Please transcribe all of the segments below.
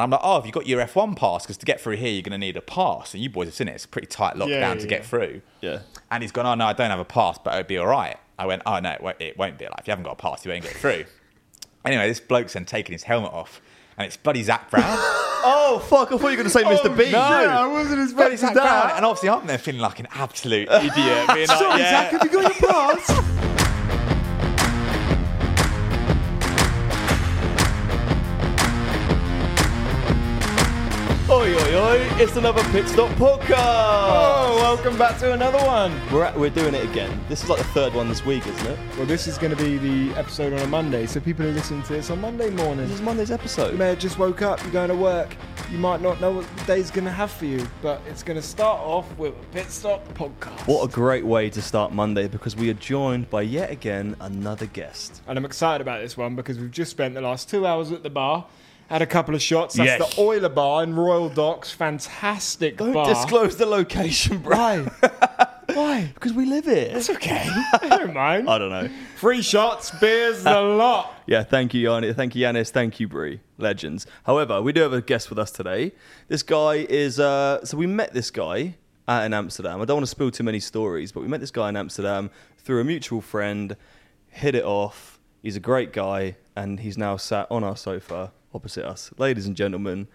And I'm like, oh, have you got your F1 pass? Because to get through here, you're going to need a pass. And you boys have seen it. It's a pretty tight lockdown Yeah, to get yeah. through. Yeah. And he's gone, oh, no, I don't have a pass, but it'll be all right. I went, oh, no, it won't, it won't be. Like, if you haven't got a pass, you won't get through. anyway, this bloke's then taking his helmet off. And it's bloody Zak Brown. Oh fuck! I thought you were going to say Mr. B. shit, I wasn't bloody expecting Zak that. Brown. And obviously, I'm there feeling like an absolute idiot. Being like, Sorry, yeah. Zak, have you got your pass? Oi, oi, oi! It's another pit stop podcast. oh, welcome back to another one. We're at, we're doing it again. This is like the third one this week, isn't it? Well, this is going to be the episode on a Monday, so people are listening to this on Monday morning. This is Monday's episode. You may have just woke up, you're going to work. You might not know what the day's going to have for you, but it's going to start off with a pit stop podcast. What a great way to start Monday because we are joined by yet again another guest. And I'm excited about this one because we've just spent the last two hours at the bar, had a couple of shots. That's Yes. the Oiler Bar in Royal Docks. Fantastic Don't bar. disclose the location, bro. Why? Why? Because we live here. It's okay. I don't mind. I don't know. Free shots, beers, a lot. Yeah, thank you, Yannis. Thank you, Yanis. Thank you, Brie. Legends. However, we do have a guest with us today. This guy is. Uh, so we met this guy out in Amsterdam. I don't want to spill too many stories, but we met this guy in Amsterdam through a mutual friend. Hit it off. He's a great guy, and he's now sat on our sofa opposite us. Ladies and gentlemen,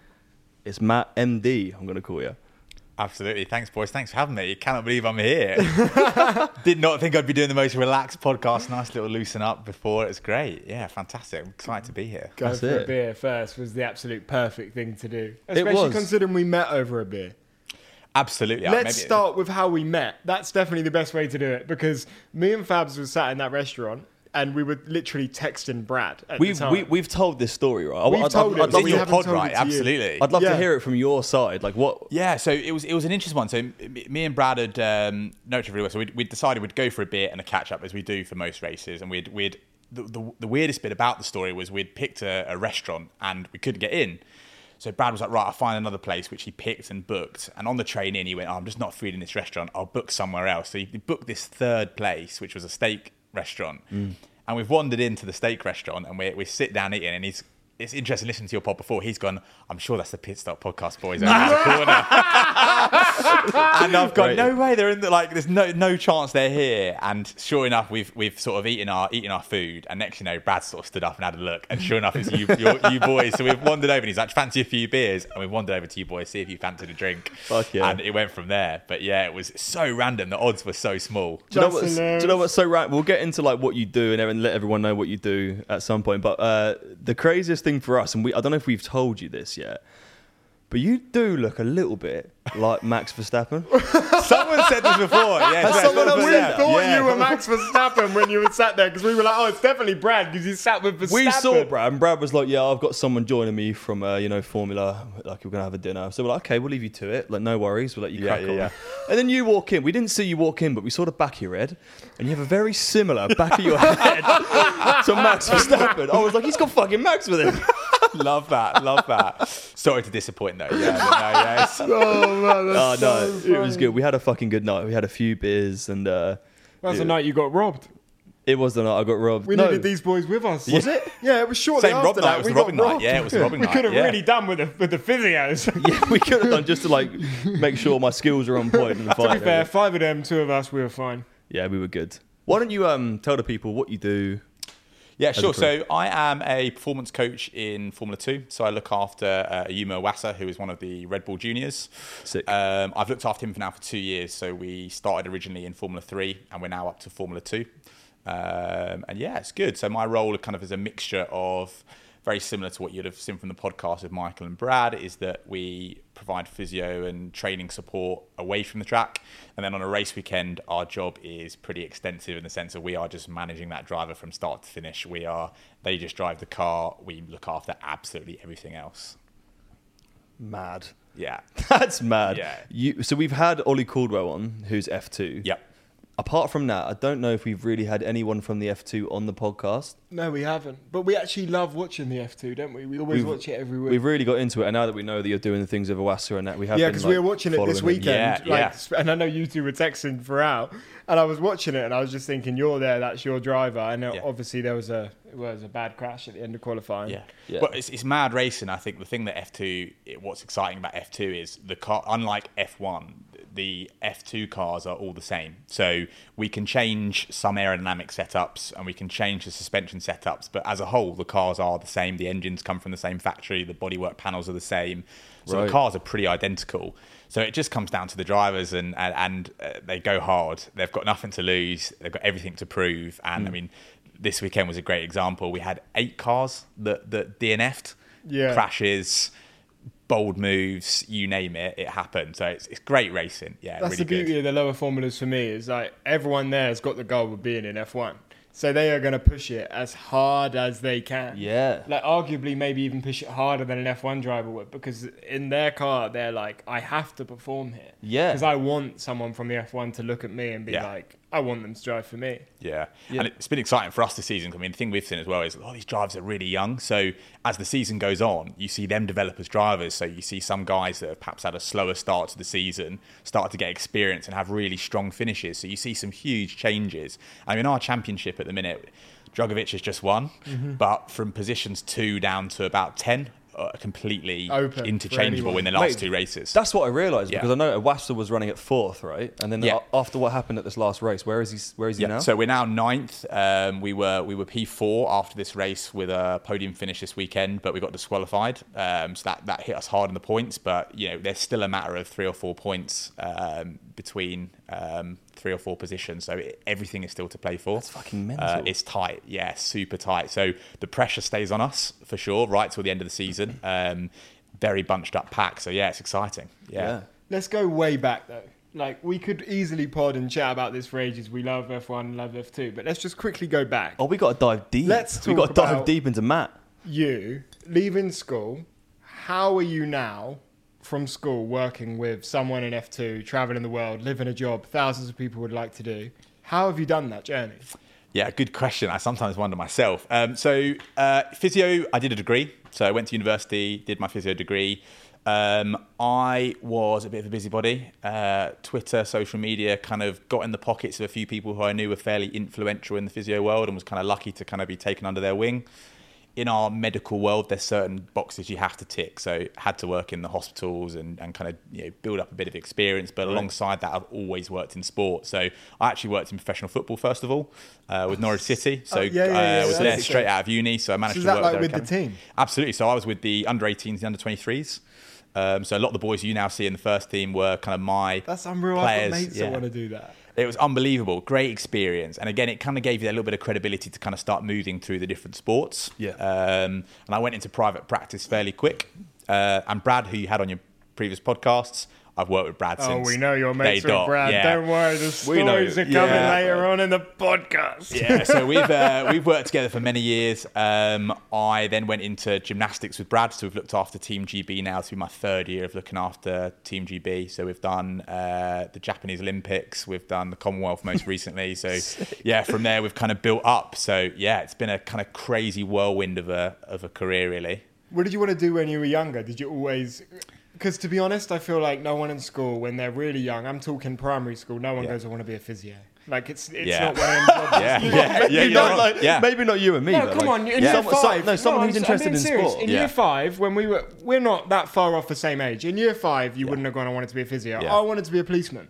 it's Matt MD. I'm going to call you. Absolutely. Thanks, boys. Thanks for having me. You cannot believe I'm here. Did not think I'd be doing the most relaxed podcast. Nice little loosen up before. It's great. Yeah, fantastic. I'm excited to be here. Going That's for a beer first was the absolute perfect thing to do. Especially was. considering we met over a beer. Absolutely. Let's maybe- start with how we met. That's definitely the best way to do it because me and Fabs were sat in that restaurant and we were literally texting Brad. At We've, the time. we, we've told this story, right? We've I'd, told I'd, it, I'd love in we to, your pod, right? to you. Absolutely. I'd love Yeah. to hear it from your side. Like, what? Yeah, so it was it was an interesting one. So me and Brad had um, noted really well. So we'd, we'd decided we'd go for a beer and a catch up as we do for most races, and we'd we'd the, the, the weirdest bit about the story was we'd picked a, a restaurant and we couldn't get in. So Brad was like, right, I'll find another place, which he picked and booked. And on the train in, he went, oh, I'm just not feeling this restaurant. I'll book somewhere else. So he booked this third place, which was a steak restaurant. And we've wandered into the steak restaurant and we, we sit down eating and he's, it's interesting listening to your pod before. He's gone, I'm sure that's the Pit Stop Podcast boys in the corner. and I've gone, Great. no way, they're in the, like, there's no no chance they're here. And sure enough, we've we've sort of eaten our eaten our food. And next, you know, Brad sort of stood up and had a look. And sure enough, it's you, your, you boys. So we've wandered over and he's like, fancy a few beers. And we've wandered over to you boys, see if you fancied a drink. Fuck yeah. And it went from there. But yeah, it was so random. The odds were so small. Do you, know what's, do you know what's so right? We'll get into like what you do and let everyone know what you do at some point. But uh, the craziest thing for us, and we, I don't know if we've told you this yet, but you do look a little bit like Max Verstappen. Someone said this before. Yeah, Has someone else we thought Yeah. you were Max Verstappen when you were sat there because we were like, oh, it's definitely Brad because he sat with Verstappen. we saw Brad, and Brad was like, "Yeah, I've got someone joining me from uh, you know Formula. Like we're gonna have a dinner." So we're like, "Okay, we'll leave you to it. Like no worries, we'll let you Yeah, crack yeah, on." yeah. And then you walk in. We didn't see you walk in, but we saw the back of your head, and you have a very similar back of your head to Max Verstappen. I was like, "He's got fucking Max with him." Love that. Love that. Sorry to disappoint though. Yeah, no, yeah, Oh, man, Oh that's no, so it was good. We had a fucking good night. We had a few beers, and uh, That's it, the night you got robbed. it was the night I got robbed. We no, needed these boys with us. Was it? Yeah, it was shortly Same after rob night, that. it was we the got robbing night. Yeah, it was the robbing we night, We could have yeah. really done with the with the physios. yeah, we could have done just to like make sure my skills are on point in the fight. to fight. be fair, five of them, two of us, we were fine. Yeah, we were good. Why don't you um tell the people what you do? Yeah, sure. So I am a performance coach in Formula Two. So I look after uh, Ayumu Iwasa, who is one of the Red Bull juniors. Sick. Um, I've looked after him for now for two years. So we started originally in Formula Three, and we're now up to Formula Two. Um, and yeah, it's good. So my role kind of is a mixture of very similar to what you'd have seen from the podcast with Michael and Brad, is that we provide physio and training support away from the track. And then on a race weekend, our job is pretty extensive in the sense that we are just managing that driver from start to finish. We are, they just drive the car, we look after absolutely everything else. Mad. Yeah. That's mad. Yeah. You, so we've had Olli Caldwell on, who's F2. Yep. Apart from that, I don't know if we've really had anyone from the F2 on the podcast. No, we haven't. But we actually love watching the F2, don't we? We always We've- watch it every week. We've really got into it, and now that we know that you're doing the things with Iwasa and that, we have yeah, because like, we were watching it this following weekend. Yeah, like, yeah. And I know you two were texting throughout, and I was watching it, and I was just thinking, "You're there. That's your driver." And uh, Yeah. obviously there was a it was a bad crash at the end of qualifying. Yeah. Yeah. But it's, it's mad racing. I think the thing that F2, it, what's exciting about F2 is the car, unlike F1, the F2 cars are all the same. So we can change some aerodynamic setups and we can change the suspension setups, but as a whole, the cars are the same. The engines come from the same factory, the bodywork panels are the same. So Right. the cars are pretty identical. So it just comes down to the drivers, and and, and uh, they go hard. They've got nothing to lose. They've got everything to prove. And Hmm. I mean, this weekend was a great example. We had eight cars that that DNF'd, Yeah. crashes, bold moves, you name it, it happened. So it's, it's great racing. Yeah, That's really the beauty good. of the lower formulas for me is like everyone there has got the goal of being in F1. So they are going to push it as hard as they can. Yeah. Like arguably maybe even push it harder than an F1 driver would because in their car they're like I have to perform here. Yeah. Because I want someone from the F1 to look at me and be Yeah. like I want them to drive for me. Yeah. Yeah. and it's been exciting for us this season. I mean, the thing we've seen as well is a lot of these drivers are really young. So as the season goes on, you see them develop as drivers. So you see some guys that have perhaps had a slower start to the season start to get experience and have really strong finishes. So you see some huge changes. I mean, our championship at the minute, Drugovich has just won, Mm-hmm. but from positions two down to about ten, uh, completely Open interchangeable in the last Mate, two races. That's what I realised Yeah. because I know Iwasa was running at fourth, right? And then Yeah. after what happened at this last race, where is he? Where is he now? So we're now ninth. Um, we were we were P four after this race with a podium finish this weekend, but we got disqualified. Um, so that that hit us hard in the points. But you know, there's still a matter of three or four points um, between um, three or four positions. So it, everything is still to play for. That's fucking mental. Uh, it's tight, yeah, super tight. So the pressure stays on us for sure, right till the end of the season. Um, very bunched up pack. So yeah, it's exciting. yeah. yeah. Let's go way back though. Like we could easily pod and chat about this for ages. We love F1, love F2, but let's just quickly go back. Oh, we got to dive deep. Let's we got to dive deep into Matt. you leaving school, how are you now from school working with someone in F2, traveling the world, living a job thousands of people would like to do? How have you done that journey? Yeah, good question. I sometimes wonder myself. Um, so, uh, physio, I did a degree. So, I went to university, did my physio degree. Um, I was a bit of a busybody. Uh, Twitter, social media kind of got in the pockets of a few people who I knew were fairly influential in the physio world and was kind of lucky to kind of be taken under their wing. In our medical world, there's certain boxes you have to tick. So, had to work in the hospitals and, and kind of you know, build up a bit of experience. But alongside that, I've always worked in sport. So, I actually worked in professional football first of all uh, with Norwich City. So, Oh, yeah, yeah, uh, yeah, I was there straight sense. out of uni. So, I managed So is to that work like there with the team? Absolutely. So, I was with the under 18s, the under 23s. Um, so, a lot of the boys you now see in the first team were kind of my That's unreal. players. I've got mates yeah. that want to do that. It was unbelievable, great experience, and again, it kind of gave you a little bit of credibility to kind of start moving through the different sports. Yeah. Um, and I went into private practice fairly quick. Uh, and Brad, who you had on your previous podcasts, I've worked with Brad Oh, we know your mates day with dot. Brad. Yeah. Don't worry, the We know. stories are coming Yeah. later on in the podcast. yeah, so we've uh, we've worked together for many years. Um, I then went into gymnastics with Brad, so we've looked after Team GB now. It's been my third year of looking after Team GB. So we've done uh, the Japanese Olympics, we've done the Commonwealth most recently. So yeah, from there we've kind of built up. So yeah, it's been a kind of crazy whirlwind of a of a career, really. What did you want to do when you were younger? Did you always? Because to be honest, I feel like no one in school, when they're really young, I'm talking primary school, no one Yeah. goes, "I want to be a physio." Like it's it's Yeah. not one of them jobs. Yeah, yeah, maybe yeah, you're not like, Yeah. maybe not you and me. No, but come like, on. In Yeah. year Someone- five, some- no, someone I'm- who's I'm interested being in serious. sport. In Yeah. year five, when we were, we're not that far off the same age. In year five, you wouldn't have gone. I wanted to be a physio. Yeah. I wanted to be a policeman.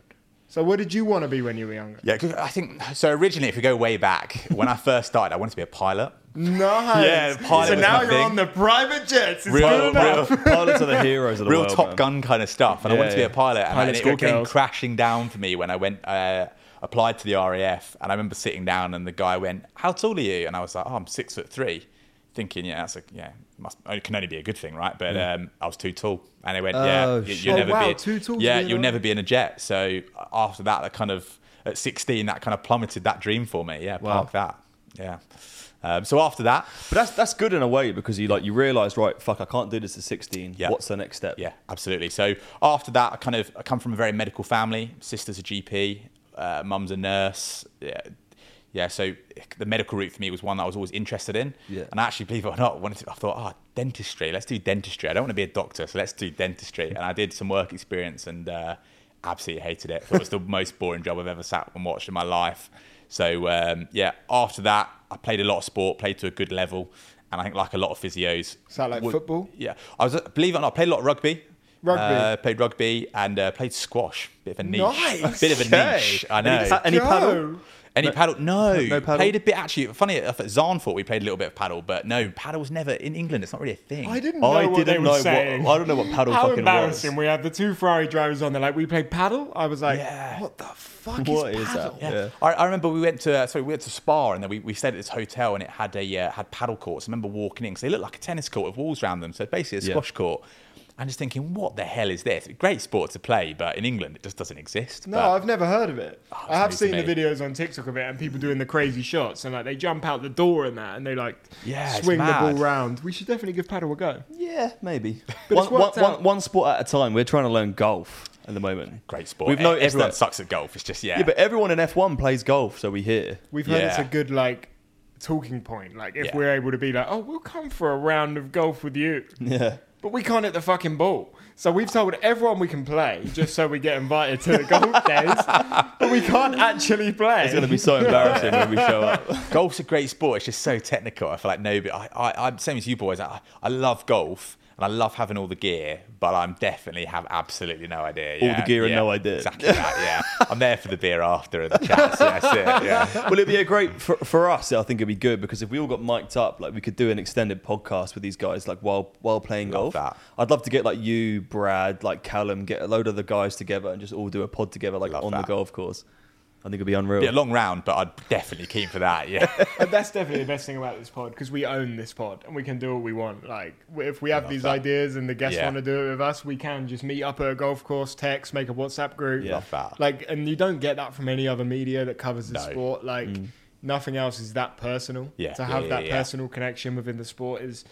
So, what did you want to be when you were younger? Yeah, 'cause I think so. Originally, if we go way back, when I first started, I wanted to be a pilot. Nice. Yeah, the pilot so was now my you're thing. on the private jets. It's Real- good enough. real- Pilots are the heroes of the world. real world. Top man. Gun kind of stuff, and I Yeah, wanted to be yeah. a pilot, and, Pilot and it all came schoolgirls. crashing down for me when I went uh, applied to the RAF, and I remember sitting down, and the guy went, "How tall are you?" And I was like, "Oh, I'm six foot three. Thinking, yeah, that's a yeah, must it can only be a good thing, right? But um, I was too tall, and they went, "Yeah, Oh, you, shit. you'll Oh, never wow, be, too tall to yeah, be in you'll a- never be in a jet." So after that, that kind of at 16, that kind of plummeted that dream for me. Yeah, Wow. park that. Yeah. Um, so after that, But that's that's good in a way because you like you realise right, fuck, I can't do this at 16. Yeah. What's the next step? Yeah, absolutely. So after that, I kind of I come from a very medical family. Sister's a GP, uh, mum's a nurse. Yeah, yeah. So the medical route for me was one that I was always interested in. Yeah. And I actually, believe it or not, wanted to, I thought, oh, dentistry. Let's do dentistry. I don't want to be a doctor, so let's do dentistry. And I did some work experience and uh, absolutely hated it. It was the most boring job I've ever sat and watched in my life. So um, yeah, after that, I played a lot of sport, played to a good level. And I think, like a lot of physios, Is that like would- football? yeah, I was believe it or not, I played a lot of rugby. Rugby? Uh, played rugby and uh, played squash. Bit of a niche. Nice. Bit of a Okay. niche. I know. Any, any paddle? Go. Any paddle? No. no paddle? Played a bit actually. Funny enough, at Zandvoort we played a little bit of paddle, but no, paddle was never in England. It's not really a thing. I didn't know I what didn't they know were what- I don't know what paddle How fucking embarrassing. was. We have the two Ferrari drivers on there. Like, we played paddle. I was like, Yeah. what the fuck What is is paddle? that? Yeah. Yeah. I, I remember we went to uh, sorry we went to Spa and then we, we stayed at this hotel and it had a uh, had paddle courts. I remember walking in because they looked like a tennis court with walls around them, so basically a Yeah. squash court. I'm just thinking, what the hell is this? Great sport to play, but in England it just doesn't exist. No, But- I've never heard of it. Oh, it's I have seen the videos on TikTok of it and people doing the crazy shots and like they jump out the door and that and they like Yeah, swing the ball mad. round. We should definitely give paddle a go. Yeah, maybe. But one, it's one, worked one, out. one sport at a time. We're trying to learn golf at the moment. great sport. We've noticed everyone that- sucks at golf. It's just yeah. Yeah, but everyone in F1 plays golf, so we hear. We've heard it's a good like talking point. Like if Yeah. we're able to be like, oh, we'll come for a round of golf with you, Yeah. But we can't hit the fucking ball. So we've told everyone we can play just so we get invited to the golf days, but we can't actually play. It's going to be so embarrassing when we show up. Golf's a great sport. It's just so technical. I feel like nobody. I, I, I'm same as you boys. I, I love golf and I love having all the gear, but I'm definitely have absolutely no idea. All the gear and no idea. Exactly that. Yeah, I'm there for the beer after and the chats. Yeah, that's it. Yeah. well, it'd be a great for, for us. I think it'd be good because if we all got mic'd up, like we could do an extended podcast with these guys, like while while playing Love golf. that. I'd love to get like you, Brad, like Callum, get a load of the guys together and just all do a pod together, like Love on the golf course. I think it'll be unreal. Be a long round, but I'd definitely keen for that. Yeah. And that's definitely the best thing about this pod because we own this pod and we can do what we want. Like if we have these that. ideas and the guests Yeah. want to do it with us, we can just meet up at a golf course, text, make a WhatsApp group. Yeah. Love that. Like, and you don't get that from any other media that covers the No. sport. Like, mm. nothing else is that personal. Yeah. To have yeah, that yeah. personal connection within the sport is,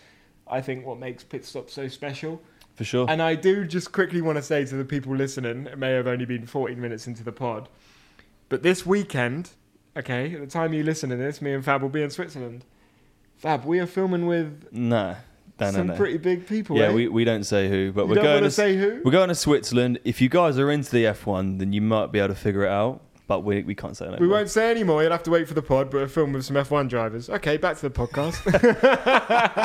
I think, what makes pit stop so special. for sure. And I do just quickly want to say to the people listening, it may have only been 14 minutes into the pod, but this weekend, okay, at the time you listen to this, me and Fab will be in Switzerland. Fab, we are filming with no, no, some no. pretty big people. yeah, eh? we, we don't say who, but You we're don't going to say who? We're going to Switzerland. If you guys are into the F1, then you might be able to figure it out. But we, we can't say that. We won't say any more. You'll have to wait for the pod, but a film with some F1 drivers. Okay, back to the podcast.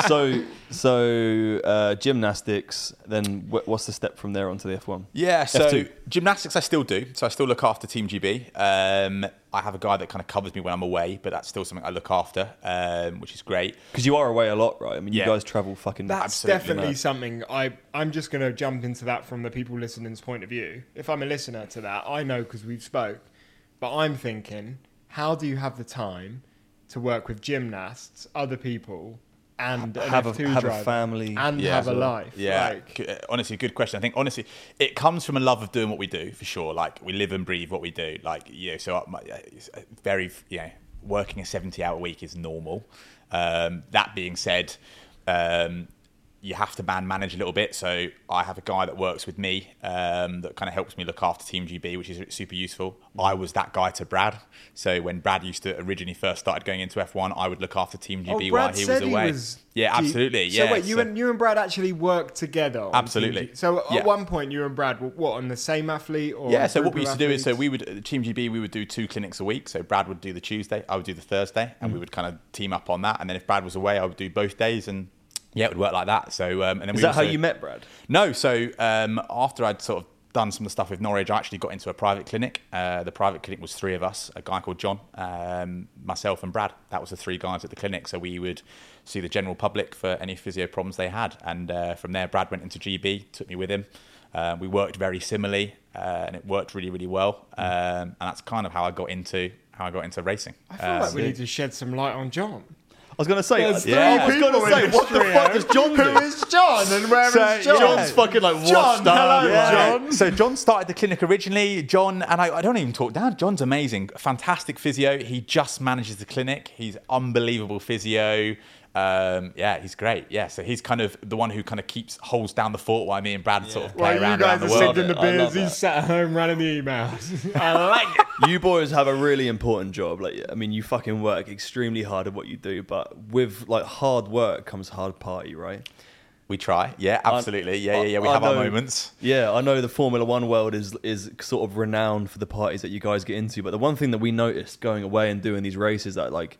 so so uh, gymnastics. Then wh- what's the step from there onto the F1? Yeah, so F2. gymnastics I still do. So I still look after Team GB. Um, I have a guy that kind of covers me when I'm away, but that's still something I look after, um, which is great. Because you are away a lot, right? I mean, you guys travel fucking. That's Absolutely definitely not. something I I'm just going to jump into that from the people listening's point of view. If I'm a listener to that, I know because we've spoke, but I'm thinking, how do you have the time to work with gymnasts, other people, and have a- F2 have a family. and Yeah. have a life? Yeah, Like, uh, honestly, good question. I think honestly, it comes from a love of doing what we do for sure. Like we live and breathe what we do. Like you know, so I- my- it's uh, very you know, working a seventy-hour week is normal. Um, that being said, um, you have to man manage a little bit. So I have a guy that works with me um, that kind of helps me look after Team GB, which is super useful. I was that guy to Brad. So when Brad used to originally first started going into F1, I would look after Team GB Oh, while he was away. he was yeah, absolutely. So yeah. wait, you and you and Brad actually worked together. Absolutely. So at Yeah. one point, you and Brad were what on the same athlete or Yeah, so what we used to do is, so we would, Team GB, we would do two clinics a week. So Brad would do the Tuesday, I would do the Thursday, and we Mm. would kind of team up on that. And then if Brad was away, I would do both days. And yeah, it would work like that. So, um, and then Is we that how you met Brad? No, so um, after I'd sort of done some of the stuff with Norwich, I actually got into a private clinic. Uh, the private clinic was three of us, a guy called John, um, myself and Brad. That was the three guys at the clinic. So we would see the general public for any physio problems they had. And uh, from there, Brad went into GB, took me with him. Uh, we worked very similarly, uh, and it worked really, really well. Um, and that's kind of how I got into how I got into racing. I feel Uh, like we need to shed some light on John. Was gonna say, There's I, three Yeah. I was people gonna in say, this what the trio. fuck does John do? Who is John and where is So, John? John's fucking like John, washed up. hello, Yeah. John. So John started the clinic originally. John and I, I don't even talk down. John's amazing, fantastic physio. He just manages the clinic. He's unbelievable physio. Um, yeah, he's great. Yeah, so he's kind of the one who kind of keeps holds down the fort while me and Brad sort of play While you around guys around are the world. sipping the beers, that. he's sat at home running the emails. I like it. you boys have a really important job. Like, I mean, you fucking work extremely hard at what you do, but with like hard work comes hard party, right? We try. Yeah, absolutely. Yeah, yeah, yeah. We I have our moments. Yeah, I know the Formula One world is is sort of renowned for the parties that you guys get into, but the one thing that we noticed going away and doing these races that like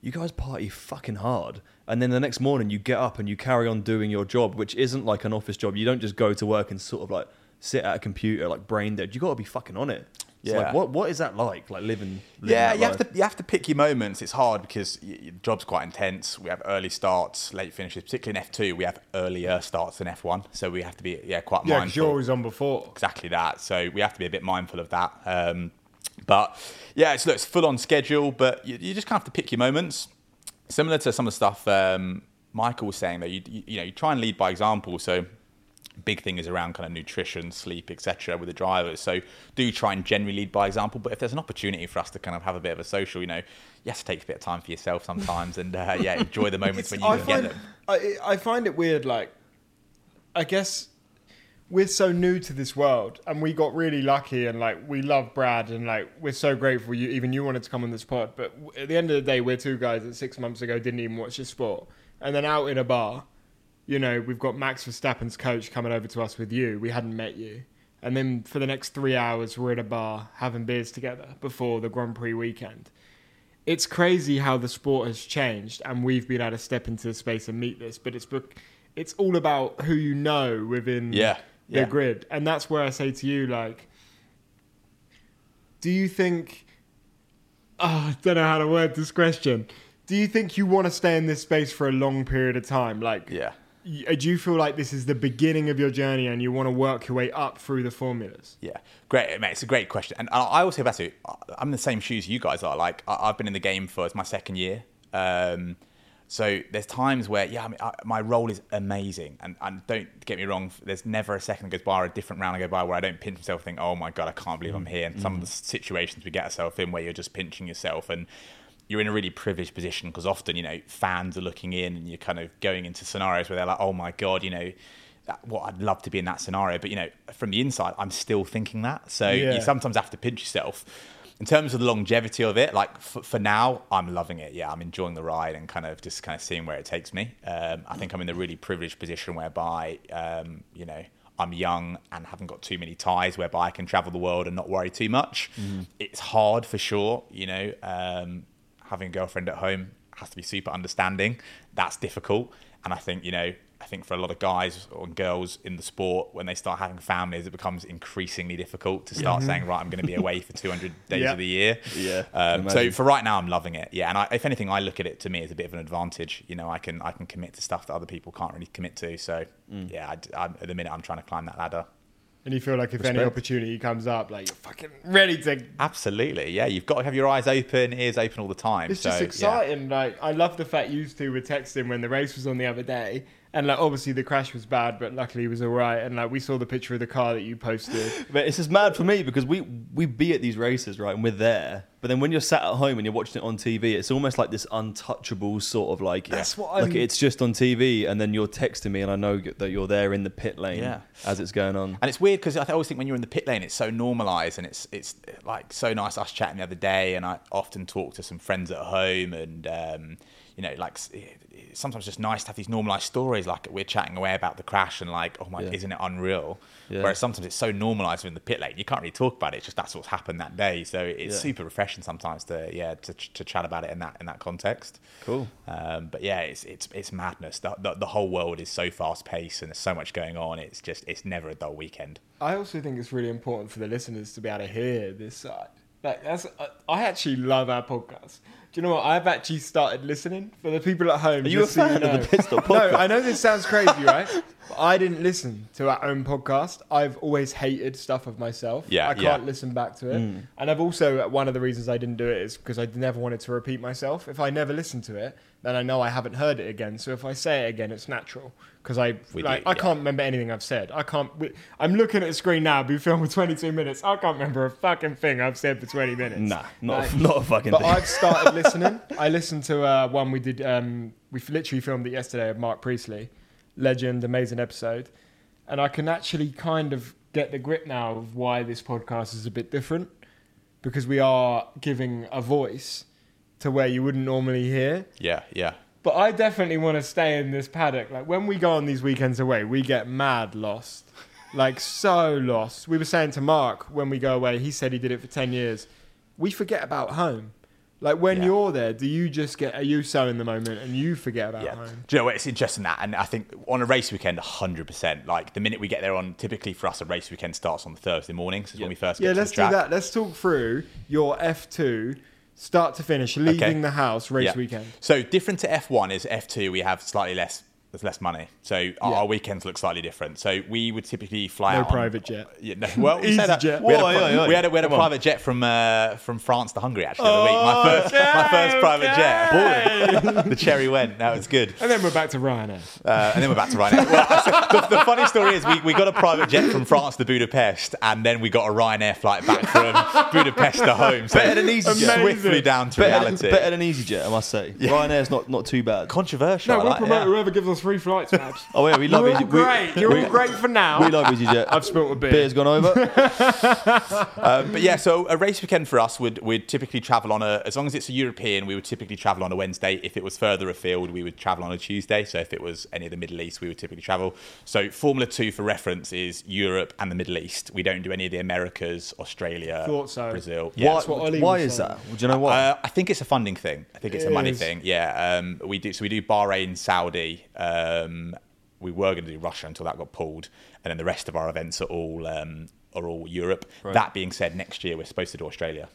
you guys party fucking hard, and then the next morning you get up and you carry on doing your job, which isn't like an office job. You don't just go to work and sort of like sit at a computer like brain dead. You got to be fucking on it. So, Yeah. like, what what is that like? Like living? living Yeah, that you have to you have to pick your moments. It's hard because your job's quite intense. We have early starts, late finishes. Particularly in F two, we have earlier starts than F one, so we have to be yeah quite Yeah, because mindful. you're always on before. exactly that. So we have to be a bit mindful of that. Um, but yeah, it's, look, it's full on schedule, but you, you just kind of have to pick your moments. Similar to some of the stuff um, Michael was saying, though, you, you, you know, you try and lead by example. So big thing is around kind of nutrition, sleep, etc. with the drivers. So do try and generally lead by example. But if there's an opportunity for us to kind of have a bit of a social, you know, yes, take a bit of time for yourself sometimes, and uh, yeah, enjoy the moments when you I can find, get them. I, I find it weird. Like, I guess we're so new to this world, and we got really lucky, and like we love Brad, and like we're so grateful. You even you wanted to come on this pod, but at the end of the day, we're two guys that six months ago didn't even watch this sport, and then out in a bar, you know, we've got Max Verstappen's coach coming over to us with you. We hadn't met you. And then for the next three hours, we're at a bar having beers together before the Grand Prix weekend it's crazy how the sport has changed and we've been able to step into the space and meet this but it's it's all about who you know within Yeah, the grid and that's where i say to you like do you think oh, i don't know how to word this question do you think you want to stay in this space for a long period of time like Yeah. uh, do you feel like this is the beginning of your journey and you want to work your way up through the formulas Yeah, great, mate. It's a great question, and I also have to. I'm in the same shoes you guys are. Like I- I've been in the game for it's my second year. Um, so there's times where yeah, I mean, I, my role is amazing, and, and don't get me wrong. There's never a second that goes by or a different round I go by where I don't pinch myself and think, oh my god, I can't believe I'm mm. here. And some of mm. the situations we get ourselves in where you're just pinching yourself and you're in a really privileged position because often you know fans are looking in and you're kind of going into scenarios where they're like, oh my god, you know. That, what I'd love to be in that scenario, but you know, from the inside, I'm still thinking that. So Yeah. you sometimes have to pinch yourself. In terms of the longevity of it, like for, for now, I'm loving it. Yeah, I'm enjoying the ride and kind of just kind of seeing where it takes me. Um, I think I'm in a really privileged position whereby, um, you know, I'm young and haven't got too many ties whereby I can travel the world and not worry too much. It's hard for sure, you know, um, having a girlfriend at home has to be super understanding. That's difficult. And I think, you know, I think for a lot of guys and girls in the sport, when they start having families, it becomes increasingly difficult to start saying, right, I'm going to be away for 200 days Yeah. of the year. Yeah, Um, so for right now, I'm loving it. Yeah. And I, if anything, I look at it to me as a bit of an advantage. You know, I can, I can commit to stuff that other people can't really commit to. So Mm. yeah, I, at the minute, I'm trying to climb that ladder. and you feel like if any opportunity comes up like you're fucking ready to Absolutely. Yeah. You've got to have your eyes open, ears open all the time. It's So, just yeah. exciting. Like I love the fact you two were texting when the race was on the other day, and like obviously the crash was bad, but luckily it was all right. And like we saw the picture of the car that you posted. But it's just mad for me because we we be at these races, right? And we're there. But then when you're sat at home and you're watching it on TV, it's almost like this untouchable sort of like That's what like I'm- it's just on TV, and then you're texting me, and I know that you're there in the pit lane Yeah. as it's going on. And it's weird because I always think when you're in the pit lane, it's so normalised and it's it's like so nice. Us chatting the other day, and I often talk to some friends at home, and um, you know, like s- it's sometimes just nice to have these normalised stories. Like we're chatting away about the crash, and like, oh my, Yeah. isn't it unreal? Yeah. Whereas sometimes it's so normalised in the pit lane, you can't really talk about it. It's just that's what's happened that day. So it's Yeah. super refreshing sometimes to yeah to, to chat about it in that in that context. Cool. Um, but yeah, it's it's it's madness. The, the, the whole world is so fast paced and there's so much going on. It's just it's never a dull weekend. I also think it's really important for the listeners to be able to hear this side. Like that's I- I actually love our podcast. Do you know what? I've actually started listening for the people at home. Are you a just so fan of the know. Pit Stop No. I know this sounds crazy, right? I didn't listen to our own podcast. I've always hated stuff of myself. Yeah, I can't listen back to it. Mm. And I've also one of the reasons I didn't do it is because I never wanted to repeat myself. If I never listened to it, then I know I haven't heard it again. So if I say it again, it's natural because I We like I yeah. can't remember anything I've said. I can't. we- I'm looking at the screen now. Be filmed for 22 minutes. I can't remember a fucking thing I've said for 20 minutes. Nah, not Like- a, not a fucking thing. But thing. I've started listening. I listened to uh, one we did. Um, we literally filmed it yesterday of Marc Priestley, legend, amazing episode, and I can actually kind of get the grip now of why this podcast is a bit different because we are giving a voice to where you wouldn't normally hear. Yeah, yeah. But I definitely want to stay in this paddock. Like when we go on these weekends away, we get mad lost. Like so lost. We were saying to Marc when we go away, he said he did it for 10 years. We forget about home. Like when Yeah. you're there, do you just get, are you so in the moment and you forget about Yeah. home? Do you know what? It's interesting that, and I think on a race weekend, 100%. Like the minute we get there on, typically for us, a race weekend starts on the Thursday mornings. Is when we first get Yeah, let's do that. Let's talk through your F2, start to finish, leaving Okay. the house, race Yeah. weekend. So different to F1 is F2. We have slightly less. There's less money, so our, Yeah. our weekends look slightly different. So we would typically fly No out on- private jet. Yeah, no, well, we say that. EasyJet. We had a, we had a, we had a Come on. private jet from uh, from France to Hungary actually the other week. My first my first private jet. the cherry went. That was good. And then we're back to Ryanair. Uh, and then we're back to Ryanair. Well, so the, the funny story is we, we got a private jet from France to Budapest, and then we got a Ryanair flight back from Budapest to home. So Better than EasyJet. Swiftly down to better, than, reality. better than EasyJet, I must say. Ryanair's not, not too bad. Controversial. No, I we'll like promote that. whoever gives us free flights, Maps. Oh yeah, we love You're all EasyJet. Great. You're we, all great for now. We love EasyJet. I've spilt a beer. Beer's gone over. Um, but yeah, so a race weekend for us would would typically travel on a as long as it's a European, we would typically travel on a Wednesday. If it was further afield, we would travel on a Tuesday. So if it was any of the Middle East, we would typically travel. So Formula Two, for reference, is Europe and the Middle East. We don't do any of the Americas, Australia, Thought so. Brazil. why That's what Olli why is saying. that? Do you know why? Uh, I think it's a funding thing. I think it's a money is. thing. Yeah, um, we do. So we do Bahrain, Saudi. Um, we were going to do Russia until that got pulled, and then the rest of our events are all um, are all Europe. That being said, next year we're supposed to do Australia,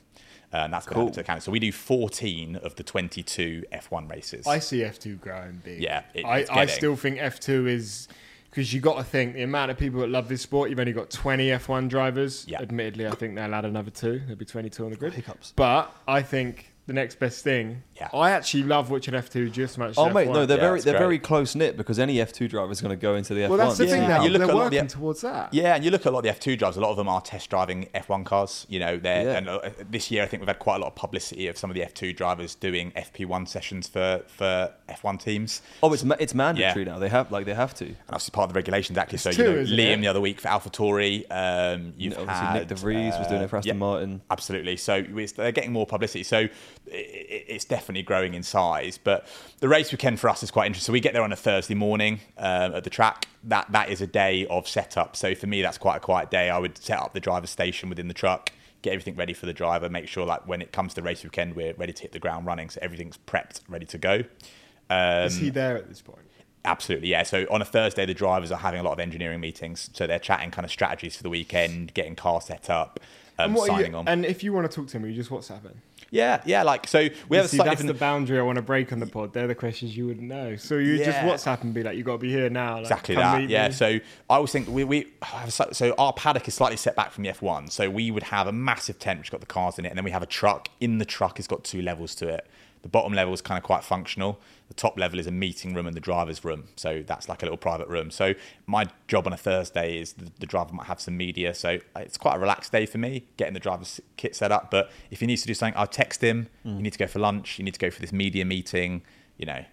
uh, and that's going to account. So we do 14 of the 22 F1 races. I see F2 growing big. Yeah, it- I, I still think F2 is because you got to think the amount of people that love this sport. You've only got 20 F1 drivers. Yeah. Admittedly, I think they'll add another two. There'll be 22 on the grid. Hiccups. But I think the next best thing. Yeah. I actually love watching F2 just as much. oh as mate, F1. no, they're Yeah, very they're great. very close knit because any F2 driver is going to go into the F1. Well, that's the thing now. You look they're at a lot of the- working towards that. Yeah, and you look at a lot of the F2 drivers. A lot of them are test driving F1 cars. You know, they're Yeah. and uh, this year I think we've had quite a lot of publicity of some of the F2 drivers doing FP1 sessions for for F1 teams. Oh, it's ma- it's mandatory Yeah. now. They have like they have to. And obviously part of the regulations actually. So two, you know, Liam it? the other week for AlphaTauri. Um, you've Obviously, had Nyck De Vries was doing it for uh, Aston yeah, Martin. Absolutely. So it's, they're getting more publicity. So i- i it's definitely growing in size. But the race weekend for us is quite interesting. So we get there on a Thursday morning um, at the track. That that is a day of setup. So for me, that's quite a quiet day. I would set up the driver's station within the truck. Get everything ready for the driver. Make sure, like, when it comes to race weekend, we're ready to hit the ground running. So everything's prepped, ready to go. Um, Is he there at this point? Absolutely, yeah. So on a Thursday, the drivers are having a lot of engineering meetings. So they're chatting kind of strategies for the weekend, getting cars set up, um, And, are you- signing on. and if you want to talk to him, you just WhatsApp him. Yeah, yeah. Like so, we have a See, slightly that's the boundary I want to break on the pod. They're the questions you wouldn't know. So you just Yeah. WhatsApp and be like, "You got to be here now." Like, Exactly that. Yeah. me. So I always think we, we have so, so our paddock is slightly set back from the F1. So we would have a massive tent which got the cars in it, and then we have a truck. In the truck, it's got two levels to it. The bottom level is kind of quite functional. The top level is a meeting room and the driver's room. So that's like a little private room. So my job on a Thursday is the, the driver might have some media. So it's quite a relaxed day for me, getting the driver's kit set up. But if he needs to do something, I'll text him. You need to go for lunch. You need to go for this media meeting. You know,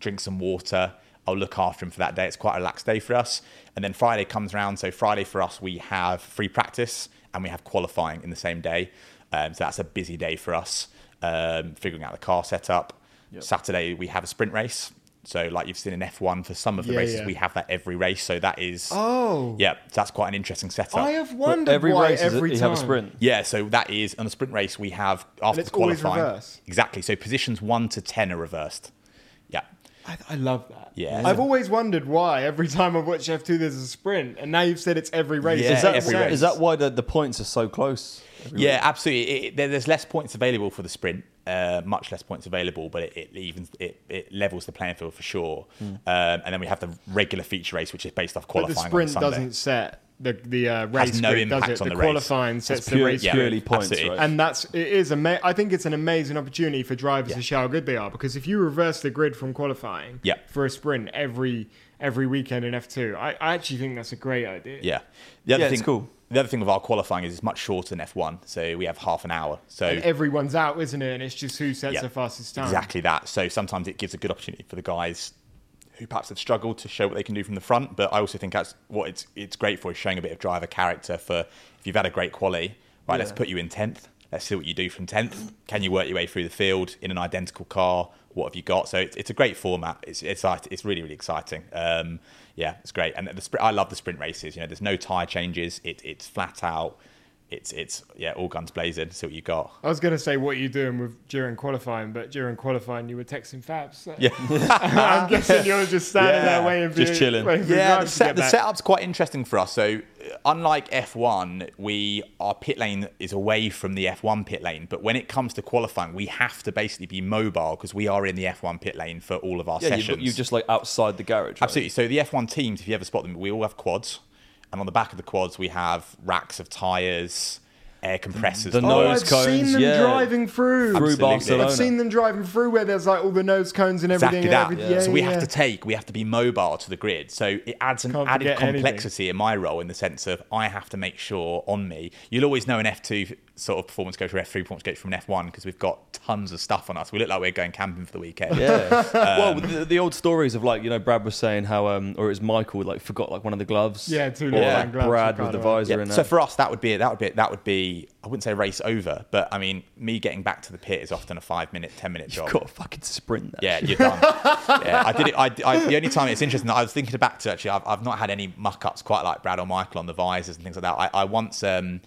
drink some water. I'll look after him for that day. It's quite a relaxed day for us. And then Friday comes around. So Friday for us, we have free practice and we have qualifying in the same day. Um, so that's a busy day for us. Um, figuring out the car setup. Saturday we have a sprint race. So like you've seen in F1 for some of the Yeah, races, yeah. we have that every race. So that is Oh. yeah, that's quite an interesting setup. I have But wondered every why race is every you have a sprint. Yeah, so that is on a sprint race we have after it's the qualifying. reverse. Exactly. So positions one to ten are reversed. Yeah. I, I love that. Yeah. I've always wondered why every time I watch F2 there's a sprint, and now you've said it's every race. Yeah, Is that, every race. is that why the, the points are so close? Yeah, race? absolutely. It, there, there's less points available for the sprint. uh, much less points available, but it, it evens it, it levels the playing field for sure. Hmm. Um, and then we have the regular feature race, which is based off But qualifying. the on sprint doesn't set the the uh, race no grid, does it? on the the race. qualifying sets It's the race yeah. purely points, right? And that's it is ama- I think it's an amazing opportunity for drivers to Yeah. show how good they are because if you reverse the grid from qualifying Yeah. for a sprint every every weekend in F2, I, I actually think that's a great idea. Yeah. The other Yeah, thing, it's cool. The other thing with our qualifying is it's much shorter than F1, so we have half an hour. So And everyone's out, isn't it? And it's just who sets Yeah, the fastest time. Exactly that. So sometimes it gives a good opportunity for the guys who perhaps have struggled to show what they can do from the front. But I also think that's what it's it's great for is showing a bit of driver character. For if you've had a great quali, right? Let's put you in tenth. Let's see what you do from tenth. Can you work your way through the field in an identical car? What have you got? So it's, it's a great format. It's it's it's really really exciting. Um, yeah, it's great. And the sprint, I love the sprint races. You know, there's no tire changes. It, it's flat out. It's it's yeah, all guns blazing. See what you got. I was going to say what are you're doing with during qualifying, but during qualifying you were texting Fabs. So. Yeah. I'm guessing you're just standing Yeah, there waiting just you- chilling. waiting Yeah, the, set, the setup's quite interesting for us. So, unlike F1, we our pit lane is away from the F1 pit lane, but when it comes to qualifying, we have to basically be mobile because we are in the F1 pit lane for all of our Yeah, sessions. you've, you're just like outside the garage. right? Absolutely. So the F1 teams, if you ever spot them, we all have quads, and on the back of the quads we have racks of tires, air compressors. The for Oh, nose I've cones, seen them yeah. driving through. Through Absolutely. Barcelona. I've seen them driving through where there's like all the nose cones and everything. Exactly that. and everything. Yeah, so we yeah, have to take, we have to be mobile to the grid. So it adds an Can't added forget anything. complexity in my role in the sense of I have to make sure on me. You'll always know an F2 sort of performance coach or F3 performance coach from an F1 because we've got tons of stuff on us. We look like we're going camping for the weekend. Yeah. well, Um, the, the old stories of like you know Brad was saying how um or it was Michael like forgot like one of the gloves. Yeah, two or little like gloves Brad with the visor Yeah, and so for us, that would be that would be that would be I wouldn't say race over, but I mean me getting back to the pit is often a five minute, ten minute job. You've got a fucking sprint. That Yeah, you're done. yeah, I did it. I, I, the only time it's interesting, I was thinking back to actually, I've, I've not had any muck ups quite like Brad or Michael on the visors and things like that. I, I once, um,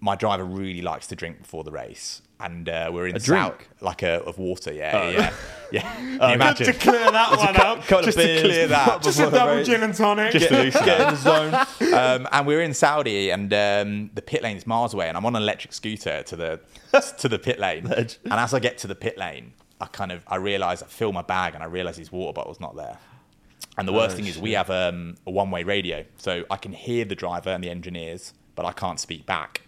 my driver really likes to drink before the race. And uh, we're in A South- drink? like a of water, yeah, Oh. yeah, yeah. You imagine? to clear that one up. couple Just to clear that. Just a double gin and tonic. Just to loosen Get in the zone. um, and we're in Saudi, and um, the pit lane is miles away, and I'm on an electric scooter to the to the pit lane. And as I get to the pit lane, I kind of I realise I fill my bag, and I realise his water bottle's not there. And the worst Oh, thing is, shit. we have um, a one-way radio, so I can hear the driver and the engineers, but I can't speak back.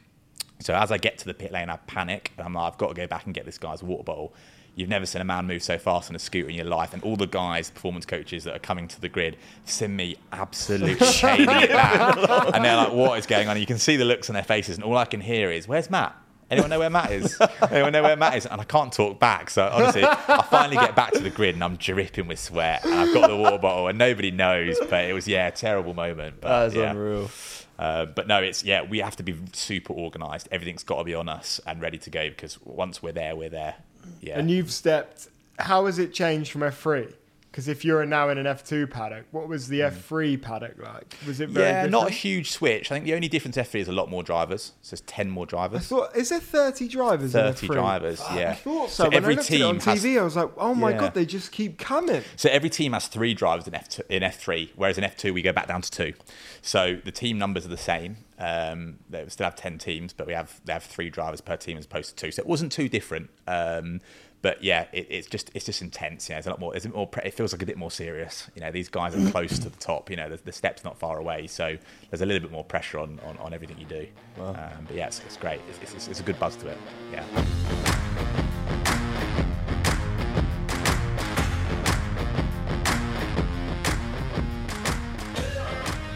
So as I get to the pit lane, I panic, and I'm like, I've got to go back and get this guy's water bottle. You've never seen a man move so fast on a scooter in your life, and all the guys, performance coaches that are coming to the grid, send me absolute it back, and they're like, "What is going on?" You can see the looks on their faces, and all I can hear is, "Where's Matt?" Anyone know where Matt is? Anyone know where Matt is? And I can't talk back. So honestly, I finally get back to the grid and I'm dripping with sweat. And I've got the water bottle and nobody knows. But it was yeah, a terrible moment. But, That's yeah. unreal. Uh, but no, it's yeah, we have to be super organised. Everything's got to be on us and ready to go because once we're there, we're there. Yeah. And you've stepped. How has it changed from F3? Because if you're now in an F2 paddock, what was the F3 paddock like? Was it very yeah, different? not a huge switch. I think the only difference F3 is a lot more drivers. So there's 10 more drivers. I thought, is there 30 drivers? in 30 F3? drivers, Fuck, yeah. I thought so. So when every I looked at it on team has- TV, I was like, oh my Yeah. god, they just keep coming. So every team has three drivers in F2, in F3, whereas in F2 we go back down to two. So the team numbers are the same. Um, they still have ten teams, but we have they have three drivers per team as opposed to two. So it wasn't too different. Um, but yeah, it, it's just it's just intense. You know, it's a lot more. It's more. It feels like a bit more serious. You know, these guys are close to the top. You know, the, the step's not far away, so there's a little bit more pressure on on, on everything you do. Um, but yeah, it's, it's great. It's, it's, it's a good buzz to it. Yeah.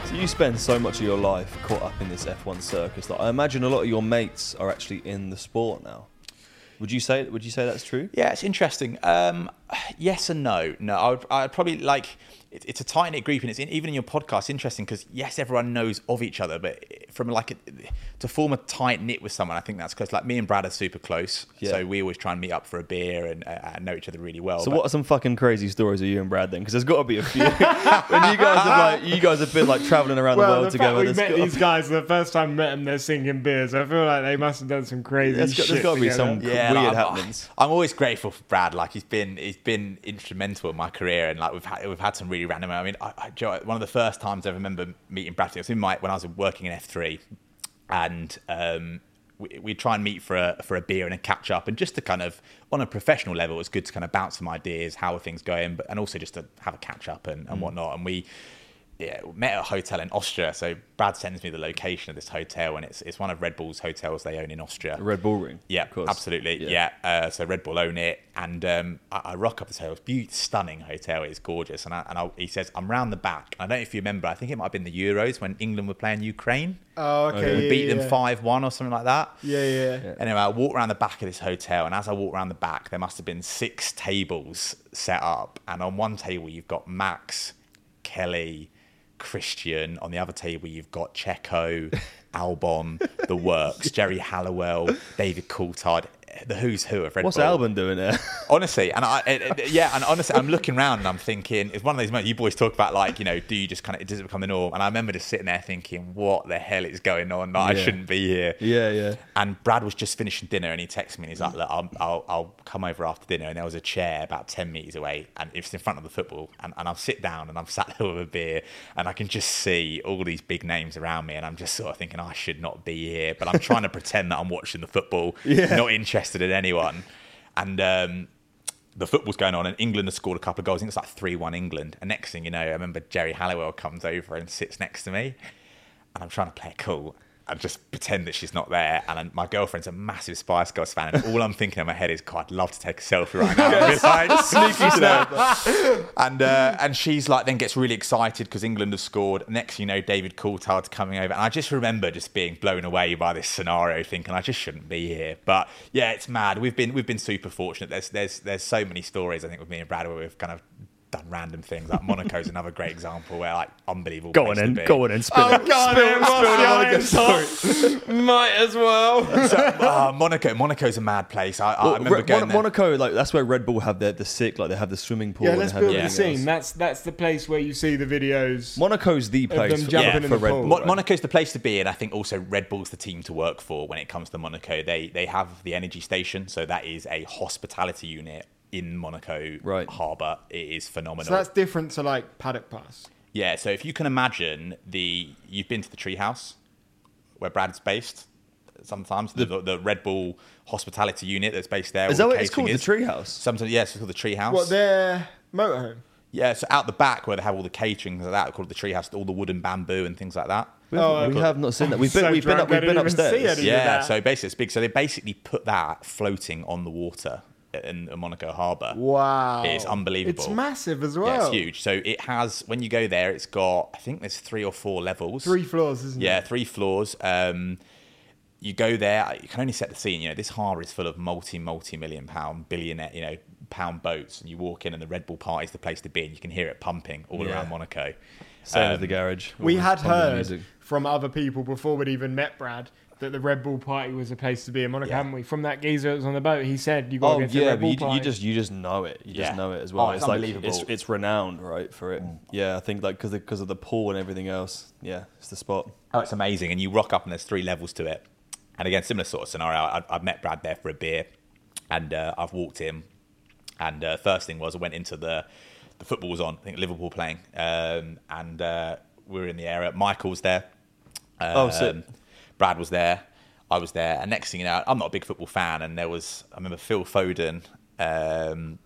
So you spend so much of your life caught up in this F1 circus. that I imagine a lot of your mates are actually in the sport now. Would you say? Would you say that's true? Yeah, it's interesting. Um, yes and no. No, I would, I'd probably like it, it's a tight knit group, and it's in, even in your podcast interesting because yes, everyone knows of each other, but from like a, to form a tight knit with someone, I think that's because Like me and Brad are super close, Yeah. so we always try and meet up for a beer and, uh, and know each other really well. So But- what are some fucking crazy stories of you and Brad then? Because there's got to be a few. when you guys have like you guys have been like traveling around the world the together. we met gotta- these guys the first time we met them, they're singing beers. I feel like they must have done some crazy There's got- there's gotta be some- yeah, weird like, I'm- happenings. I'm always grateful for Brad. Like he's been he's been instrumental in my career, and like we've had we've had some really random. I mean, I, I, do you know what, one of the first times I remember meeting Brad it was in my when I was working in F3, and um, we, we'd try and meet for a for a beer and a catch up, and just to kind of on a professional level, it's good to kind of bounce some ideas, how are things going, but and also just to have a catch up and, and whatnot. And we yeah, met at a hotel in Austria. So Brad sends me the location of this hotel, and it's it's one of Red Bull's hotels they own in Austria. Red Bull Ring. Yeah, of course. absolutely. Yeah. Uh, so Red Bull own it, and um, I, I rock up this hotel. It's a beautiful, stunning hotel. It's gorgeous, and, I, and I, he says I'm round the back. I don't know if you remember. I think it might have been the Euros when England were playing Ukraine. Oh, okay. we yeah, beat them yeah. five one or something like that. Yeah, yeah. Anyway, I walk around the back of this hotel, and as I walk around the back, there must have been six tables set up. And on one table, you've got Max, Kelly, Christian. On the other table, you've got Checo, Albon, The Works, Geri Halliwell, David Coulthard, the who's who of Red What's Bull. Albon doing there? Honestly, and I, it, it- yeah, and honestly, I'm looking around and I'm thinking, it's one of those moments you boys talk about, like, you know, do you just kind of, does it become the norm? And I remember just sitting there thinking, what the hell is going on? Like, I shouldn't be here. yeah, yeah. And Brad was just finishing dinner and he texted me and he's like, Look, I'll, I'll, I'll come over after dinner. And there was a chair about 10 metres away and it's in front of the football. And, and I'll sit down and I'm sat there with a beer and I can just see all these big names around me. And I'm just sort of thinking, I should not be here. But I'm trying to pretend that I'm watching the football, Yeah. not interested in anyone. And, um, the football's going on, and England has scored a couple of goals. I think it's like 3 1 England. And next thing you know, I remember Geri Halliwell comes over and sits next to me and I'm trying to play cool and just pretend that she's not there. And then my girlfriend's a massive Spice Girls fan, and all I'm thinking in my head is, God, I'd love to take a selfie right now. Like, sneaky snap. and uh, and she's like, then gets really excited because England have scored. Next, thing you know, David Coulthard's coming over, and I just remember just being blown away by this scenario, thinking I just shouldn't be here. But yeah, it's mad. We've been we've been super fortunate. There's there's there's so many stories I think with me and Brad where we've kind of. Done random things like Monaco's another great example where like unbelievable. Go on in, be. go on in, spill Oh, it. God, spill, it spill was the the Monaco iron. Might as well. So, uh, Monaco, Monaco's a mad place. I, I Well, remember Re- going Mon- there. Monaco, like that's where Red Bull have their the sick, like they have the swimming pool. Yeah, let's they have build Yeah. the scene. That's that's the place where you see the videos. Monaco's the place for, yeah, for the Red pool. Bull. Mo- right? Monaco's the place to be, and I think also Red Bull's the team to work for when it comes to Monaco. They they have the energy station, so that is a hospitality unit in Monaco Right. harbour. It is phenomenal. So that's different to like Paddock Pass. yeah, so if you can imagine the you've been to the treehouse where Brad's based. Sometimes the, the, the Red Bull hospitality unit that's based there. Is that the what it's called? catering The is. treehouse. Sometimes yes, it's called the treehouse. What their motorhome? Yeah, so out the back where they have all the catering and like that, called the treehouse, all the wood and bamboo and things like that. We, Oh, haven't- we have not seen that. We've been, so we've been, up, drunk, we've been didn't even see upstairs. Yeah, so basically it's big. So they basically put that floating on the water in Monaco Harbour. Wow, It's unbelievable. It's massive as well. Yeah, it's huge. So it has when you go there, it's got I think there's three or four levels. Three floors, isn't it? Yeah, three floors. Um, you go there, you can only set the scene. You know, this harbour is full of multi, multi million pound, billionaire, you know, pound boats. And you walk in, and the Red Bull party is the place to be, and you can hear it pumping all Yeah. around Monaco. Same as Um, the garage. We had heard music. from other people before we'd even met Brad that the Red Bull party was a place to be in Monaco, Yeah. hadn't we? From that geezer that was on the boat, he said you got to Oh get to the yeah, Red but Bull you, party. you just you just know it. You Yeah. just know it as well. Oh, it's like unbelievable. it's it's renowned, right, for it. Yeah, I think like because because of the pool and everything else. Yeah, it's the spot. Oh, it's amazing. And you rock up and there's three levels to it. And again, similar sort of scenario. I, I've met Brad there for a beer and uh, I've walked in. And uh, first thing was I went into the, the football was on, I think Liverpool playing. Um, and uh, we were in the area. Michael's there. Um, Oh, sick. Brad was there. I was there. And next thing you know, I'm not a big football fan. And there was, I remember Phil Foden um,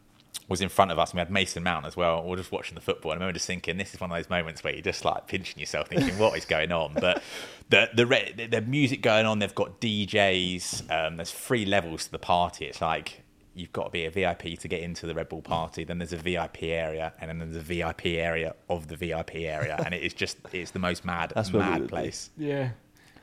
was in front of us. And we had Mason Mount as well. We are just watching the football. And I remember just thinking, this is one of those moments where you're just like pinching yourself, thinking, what is going on? But the the re- the, the music going on. They've got DJs. Um, there's three levels to the party. It's like you've got to be a VIP to get into the Red Bull party. Then there's a VIP area, and then there's a VIP area of the VIP area, and it is just it's the most mad That's mad would be. place. Yeah.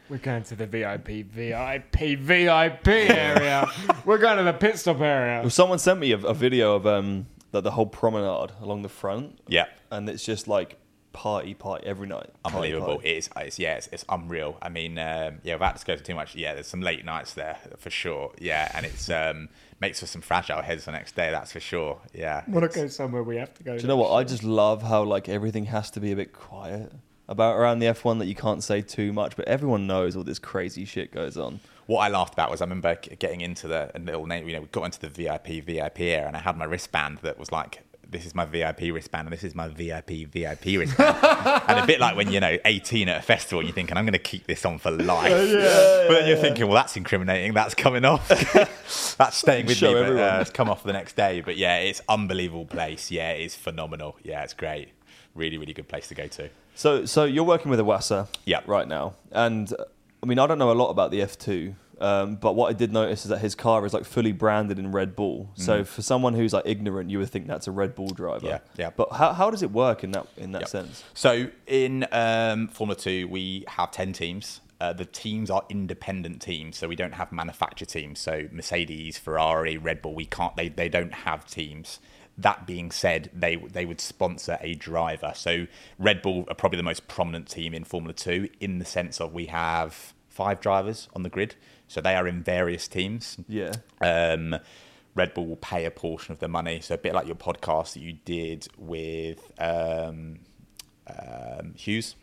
We're going to the VIP, VIP, VIP area. We're going to the pit stop area. Well, someone sent me a, a video of um like the whole promenade along the front, Yeah. and it's just like party party every night. Party, Unbelievable! party. It is, it's yeah, it's, it's unreal. I mean, um, yeah, without disclosing too much, yeah, there's some late nights there for sure. Yeah, and it's um, makes for some fragile heads the next day. That's for sure. Yeah, want to go somewhere we have to go. Do you know what? I just love how like everything has to be a bit quiet about around the F1 that you can't say too much, but everyone knows all this crazy shit goes on. what I laughed about was I remember getting into the little name, you know, we got into the VIP VIP area, and I had my wristband that was like this is my VIP wristband and this is my VIP VIP wristband. and a bit like when, you know, 18 at a festival and you're thinking, I'm going to keep this on for life. but then you're thinking, well, that's incriminating. That's coming off. that's staying with Show me. But, everyone. uh, it's come off the next day. But yeah, it's unbelievable place. Yeah, it's phenomenal. Yeah, it's great. Really, really good place to go to. So, so you're working with Iwasa Yeah. right now, and I mean, I don't know a lot about the F2, um, but what I did notice is that his car is like fully branded in Red Bull. So, for someone who's like ignorant, you would think that's a Red Bull driver. Mm. Yeah, yeah. But how, how does it work in that in that Yep. sense? So in um, Formula Two, we have ten teams. Uh, the teams are independent teams, so we don't have manufacturer teams. So Mercedes, Ferrari, Red Bull, we can't. They they don't have teams. That being said, they they would sponsor a driver. So Red Bull are probably the most prominent team in Formula Two in the sense of we have five drivers on the grid. So they are in various teams. Yeah. Um, Red Bull will pay a portion of the money. So a bit like your podcast that you did with um, um, Hughes.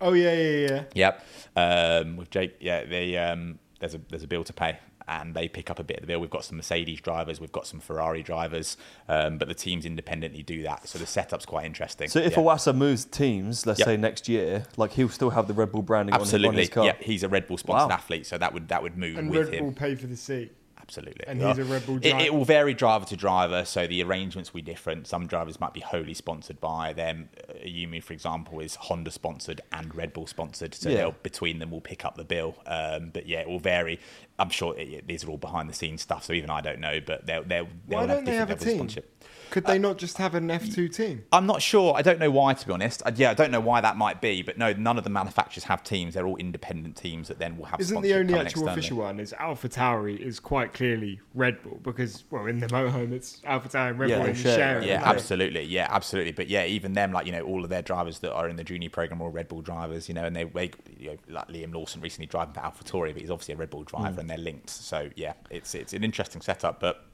Oh yeah, yeah, yeah. Yep. Um, with Jake, yeah, they um, there's a there's a bill to pay, and they pick up a bit of the bill. We've got some Mercedes drivers, we've got some Ferrari drivers, um, but the teams independently do that. So the setup's quite interesting. So if yeah. Iwasa moves teams, let's Yep. say next year, like he'll still have the Red Bull branding on his, on absolutely, his car. yeah, he's a Red Bull sponsored Wow. athlete, so that would that would move And with Red him. Bull pay for the seat. Absolutely. And he's a Red Bull It, driver. it will vary driver to driver, so the arrangements will be different. Some drivers might be wholly sponsored by them. Uh, Yumi, for example, is Honda sponsored and Red Bull sponsored, so Yeah. between them will pick up the bill. Um, but yeah, it will vary. I'm sure it, it- these are all behind the scenes stuff, so even I don't know. But they'll they'll, they'll Why have don't they different have a levels of team? sponsorship. Could they not just have an F2 team? I'm not sure. I don't know why, to be honest. Uh, yeah, I don't know why that might be, but no, none of the manufacturers have teams. They're all independent teams that then will have. Isn't the only actual externally. official one is Alpha Tauri is quite clearly Red Bull because well in the motorhome it's Alpha Tauri and Red Yeah, Bull and right? it. Yeah, absolutely. Yeah, absolutely. But yeah, even them, like you know, all of their drivers that are in the junior program are all Red Bull drivers. You know, and they, they you know, like Liam Lawson recently driving for AlphaTauri, but he's obviously a Red Bull driver, and they're linked. So yeah, it's it's an interesting setup. But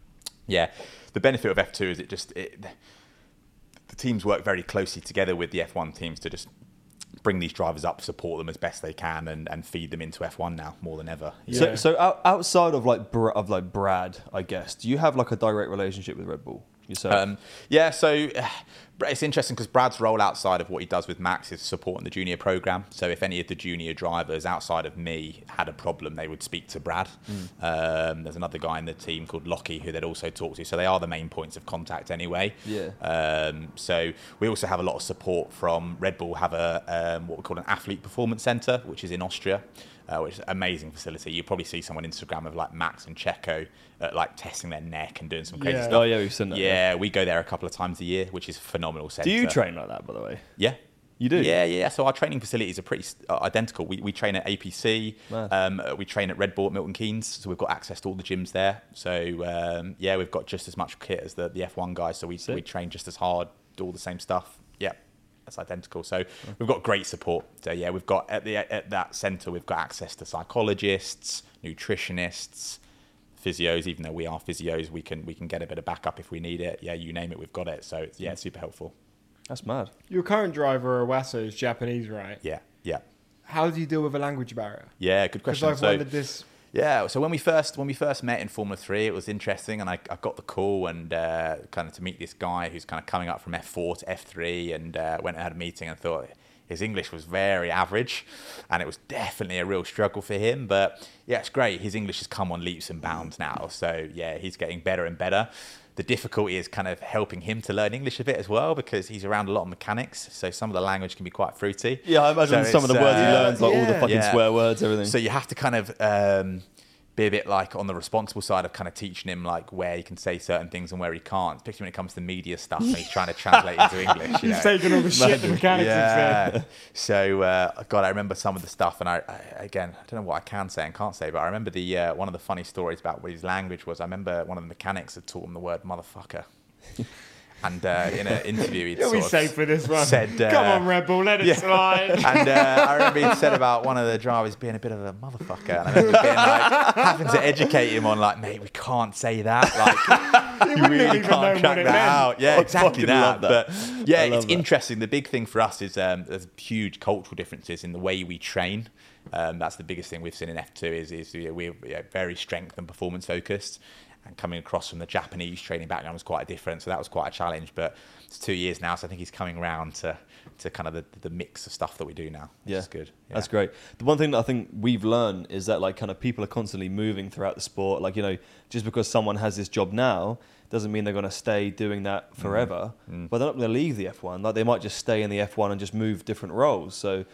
yeah, the benefit of F2 is it just it, the teams work very closely together with the F1 teams to just bring these drivers up, support them as best they can, and, and feed them into F1 now more than ever. So, Yeah. so out, outside of like of like Brad, I guess, do you have like a direct relationship with Red Bull yourself? Um, yeah, so uh, it's interesting because Brad's role outside of what he does with Max is supporting the junior program. So if any of the junior drivers outside of me had a problem, they would speak to Brad. Um, there's another guy in the team called Lockie who they'd also talk to. So they are the main points of contact anyway. Yeah. Um, so we also have a lot of support from Red Bull. Have a um, what we call an athlete performance center, which is in Austria, uh, which is an amazing facility. You probably see someone on Instagram of like Max and Checo, uh, like testing their neck and doing some crazy Yeah. stuff. oh yeah, we've seen that. Yeah, we go there a couple of times a year, which is a phenomenal. Centre. Do you train like that, by the way? Yeah. You do? Yeah, yeah. So our training facilities are pretty uh, identical. We, we train at APC. Mad. Um, uh, we train at Red Bull at Milton Keynes. So we've got access to all the gyms there. So um, yeah, we've got just as much kit as the, the F1 guys. So we, Sick. we train just as hard, do all the same stuff. Yeah, that's identical. So we've got great support. So yeah, we've got at the at that centre, we've got access to psychologists, nutritionists, physios. Even though we are physios, we can we can get a bit of backup if we need it. Yeah, you name it, we've got it. So it's, yeah, it's super helpful. That's mad. Your current driver Iwasa is Japanese, right? Yeah, yeah. How do you deal with a language barrier? Yeah, good Because question. I've So, wondered this. Yeah, so when we first when we first met in Formula Three, it was interesting, and I, I got the call and uh, kind of to meet this guy who's kind of coming up from F four to F three, and uh, went and had a meeting and thought his English was very average, and it was definitely a real struggle for him. But yeah, it's great. His English has come on leaps and bounds now, so yeah, he's getting better and better. The difficulty is kind of helping him to learn English a bit as well because he's around a lot of mechanics, so some of the language can be quite fruity. Yeah, I imagine So some of the it's, words he uh, learns, like all the yeah. fucking Yeah. swear words, everything. So you have to kind of um, be a bit like on the responsible side of kind of teaching him like where he can say certain things and where he can't, especially when it comes to media stuff and he's trying to translate into English. You He's know? taking all the shit the mechanics yeah. So uh, God, I remember some of the stuff, and I, I again, I don't know what I can say and can't say, but I remember the uh, one of the funny stories about what his language was. I remember one of the mechanics had taught him the word motherfucker. And uh, in an interview, he'd You'll be sort of safe for this one. said, uh, Come on, Red Bull, let it yeah. slide. And uh, I remember he said about one of the drivers being a bit of a motherfucker. And I remember being like, having to educate him on, like, mate, we can't say that. Like, you wouldn't really have even can't known track what it that meant. out. Yeah, I exactly fucking that. love that. But yeah, I it's that. interesting. The big thing for us is um, there's huge cultural differences in the way we train. Um, that's the biggest thing we've seen in F2 is, is you know, we're yeah, very strength and performance focused. And coming across from the Japanese training background was quite different. So that was quite a challenge. But it's two years now, so I think he's coming around to to kind of the, the mix of stuff that we do now. Yeah, is good. Yeah. That's great. The one thing that I think we've learned is that like kind of people are constantly moving throughout the sport. Like you know, just because someone has this job now doesn't mean they're going to stay doing that mm. forever. Mm. But they're not going to leave the F1. Like they might just stay in the F1 and just move different roles. So.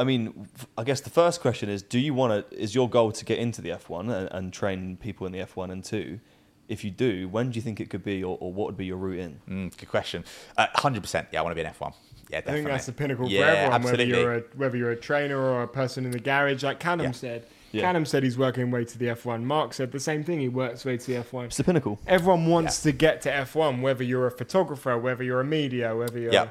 I mean, I guess the first question is: Do you want to? Is your goal to get into the F1 and, and train people in the F1? And two, if you do, when do you think it could be, or, or what would be your route in? Mm, good question. Uh, Hundred percent. Yeah, I want to be an F1. Yeah, definitely. I think that's the pinnacle yeah, for everyone, Absolutely. whether you're a whether you're a trainer or a person in the garage. Like Canham Yeah. said, Yeah. Canham said he's working way to the F1. Marc said the same thing. He works way to the F1. It's the pinnacle. Everyone wants to get to F1, whether you're a photographer, whether you're a media, whether you're. Yeah.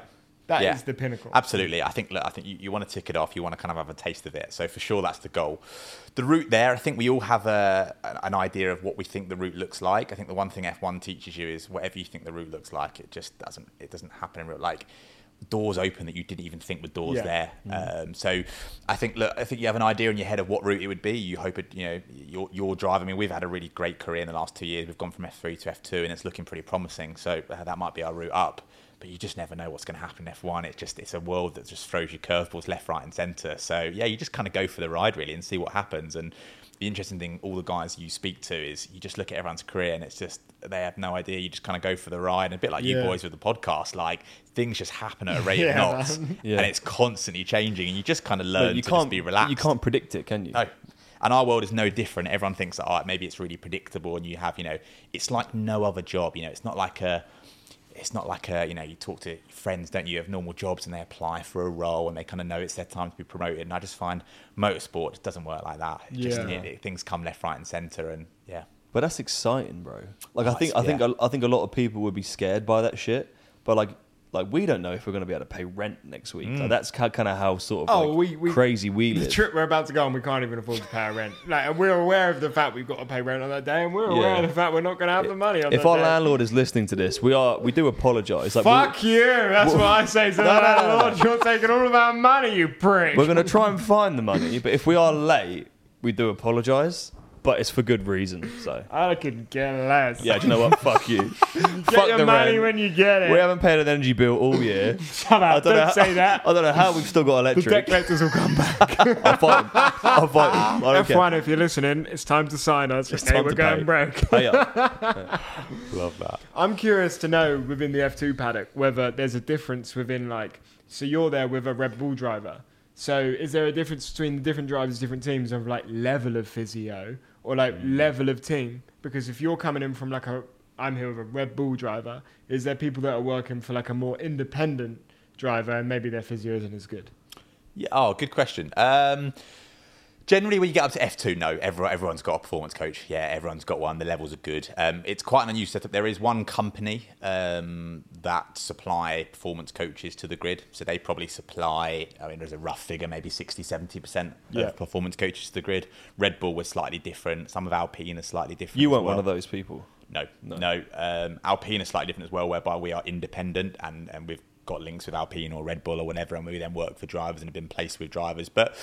That is Yeah. the pinnacle. Absolutely. I think look, I think you, you want to tick it off. You want to kind of have a taste of it. So for sure, that's the goal. The route there, I think we all have a, an idea of what we think the route looks like. I think the one thing F1 teaches you is whatever you think the route looks like, it just doesn't. It doesn't happen in real like doors open that you didn't even think were doors Yeah. there. Um, so I think look, I think you have an idea in your head of what route it would be. You hope it, you know, your your drive. I mean, we've had a really great career in the last two years. We've gone from F3 to F2, and it's looking pretty promising. So uh, that might be our route up. But you just never know what's going to happen in F1. It's just it's a world that just throws you curveballs left, right, and centre. So yeah, you just kind of go for the ride really and see what happens. And the interesting thing, all the guys you speak to is you just look at everyone's career and it's just they have no idea. You just kind of go for the ride, and a bit like you boys with the podcast. Like things just happen at a rate Yeah, of knots. Yeah. and it's constantly changing, and you just kind of But learn you to can't just be relaxed. You can't predict it, can you? No. And our world is no different. Everyone thinks that oh, maybe it's really predictable, and you have, you know, it's like no other job. You know, it's not like a, it's not like a, you know, you talk to friends, don't you? Have normal jobs, and they apply for a role, and they kind of know it's their time to be promoted. And I just find motorsport it doesn't work like that. It just, Yeah. it- it- things come left, right, and centre, and yeah. But that's exciting, bro. Like Oh, I think it's- I think yeah. I think a lot of people would be scared by that shit. But like like we don't know if we're going to be able to pay rent next week. Mm. Like, that's kind of how sort of Oh, like, we, we crazy we The trip we're about to go on, we can't even afford to pay our rent. Like, we're aware of the fact we've got to pay rent on that day, and we're aware Yeah. of the fact we're not going to have the money on if our day. landlord is listening to this, we are we do apologise. Like Fuck you! That's what I say to the No, no, no, no, landlord. You're taking all of our money, you prick. we're, we're going to try and find the money, but if we are late, we do apologise. But it's for good reason. So I could get less. yeah, do you know what? Fuck you. get Fuck your the money rent. when you get it. We haven't paid an energy bill all year. Shut up! Don't, know how- say that. I don't know how we've still got electric. The debt collectors will come back. I'll fight him. I'll fight him. I don't care. F1, if you're listening, it's time to sign us. It's okay, time we're to going pay. broke. Pay up. Love that. I'm curious to know within the F2 paddock whether there's a difference within like so you're there with a Red Bull driver. So is there a difference between the different drivers, different teams of like level of physio or like level of team? Because if you're coming in from like a I'm here with a Red Bull driver, is there people that are working for like a more independent driver and maybe their physio isn't as good? Yeah. Oh, good question. Um, generally, when you get up to F2, no, everyone, everyone's got a performance coach. Yeah, everyone's got one. The levels are good. Um, it's quite an unusual setup. There is one company um, that supply performance coaches to the grid. So they probably supply, I mean, there's a rough figure, maybe 60, 70% Yeah. of performance coaches to the grid. Red Bull was slightly different. Some of Alpine are slightly different. You weren't well. one of those people. No, no. Um, Alpine is slightly different as well, whereby we are independent and, and we've got links with Alpine or Red Bull or whatever, and we then work for drivers and have been placed with drivers. But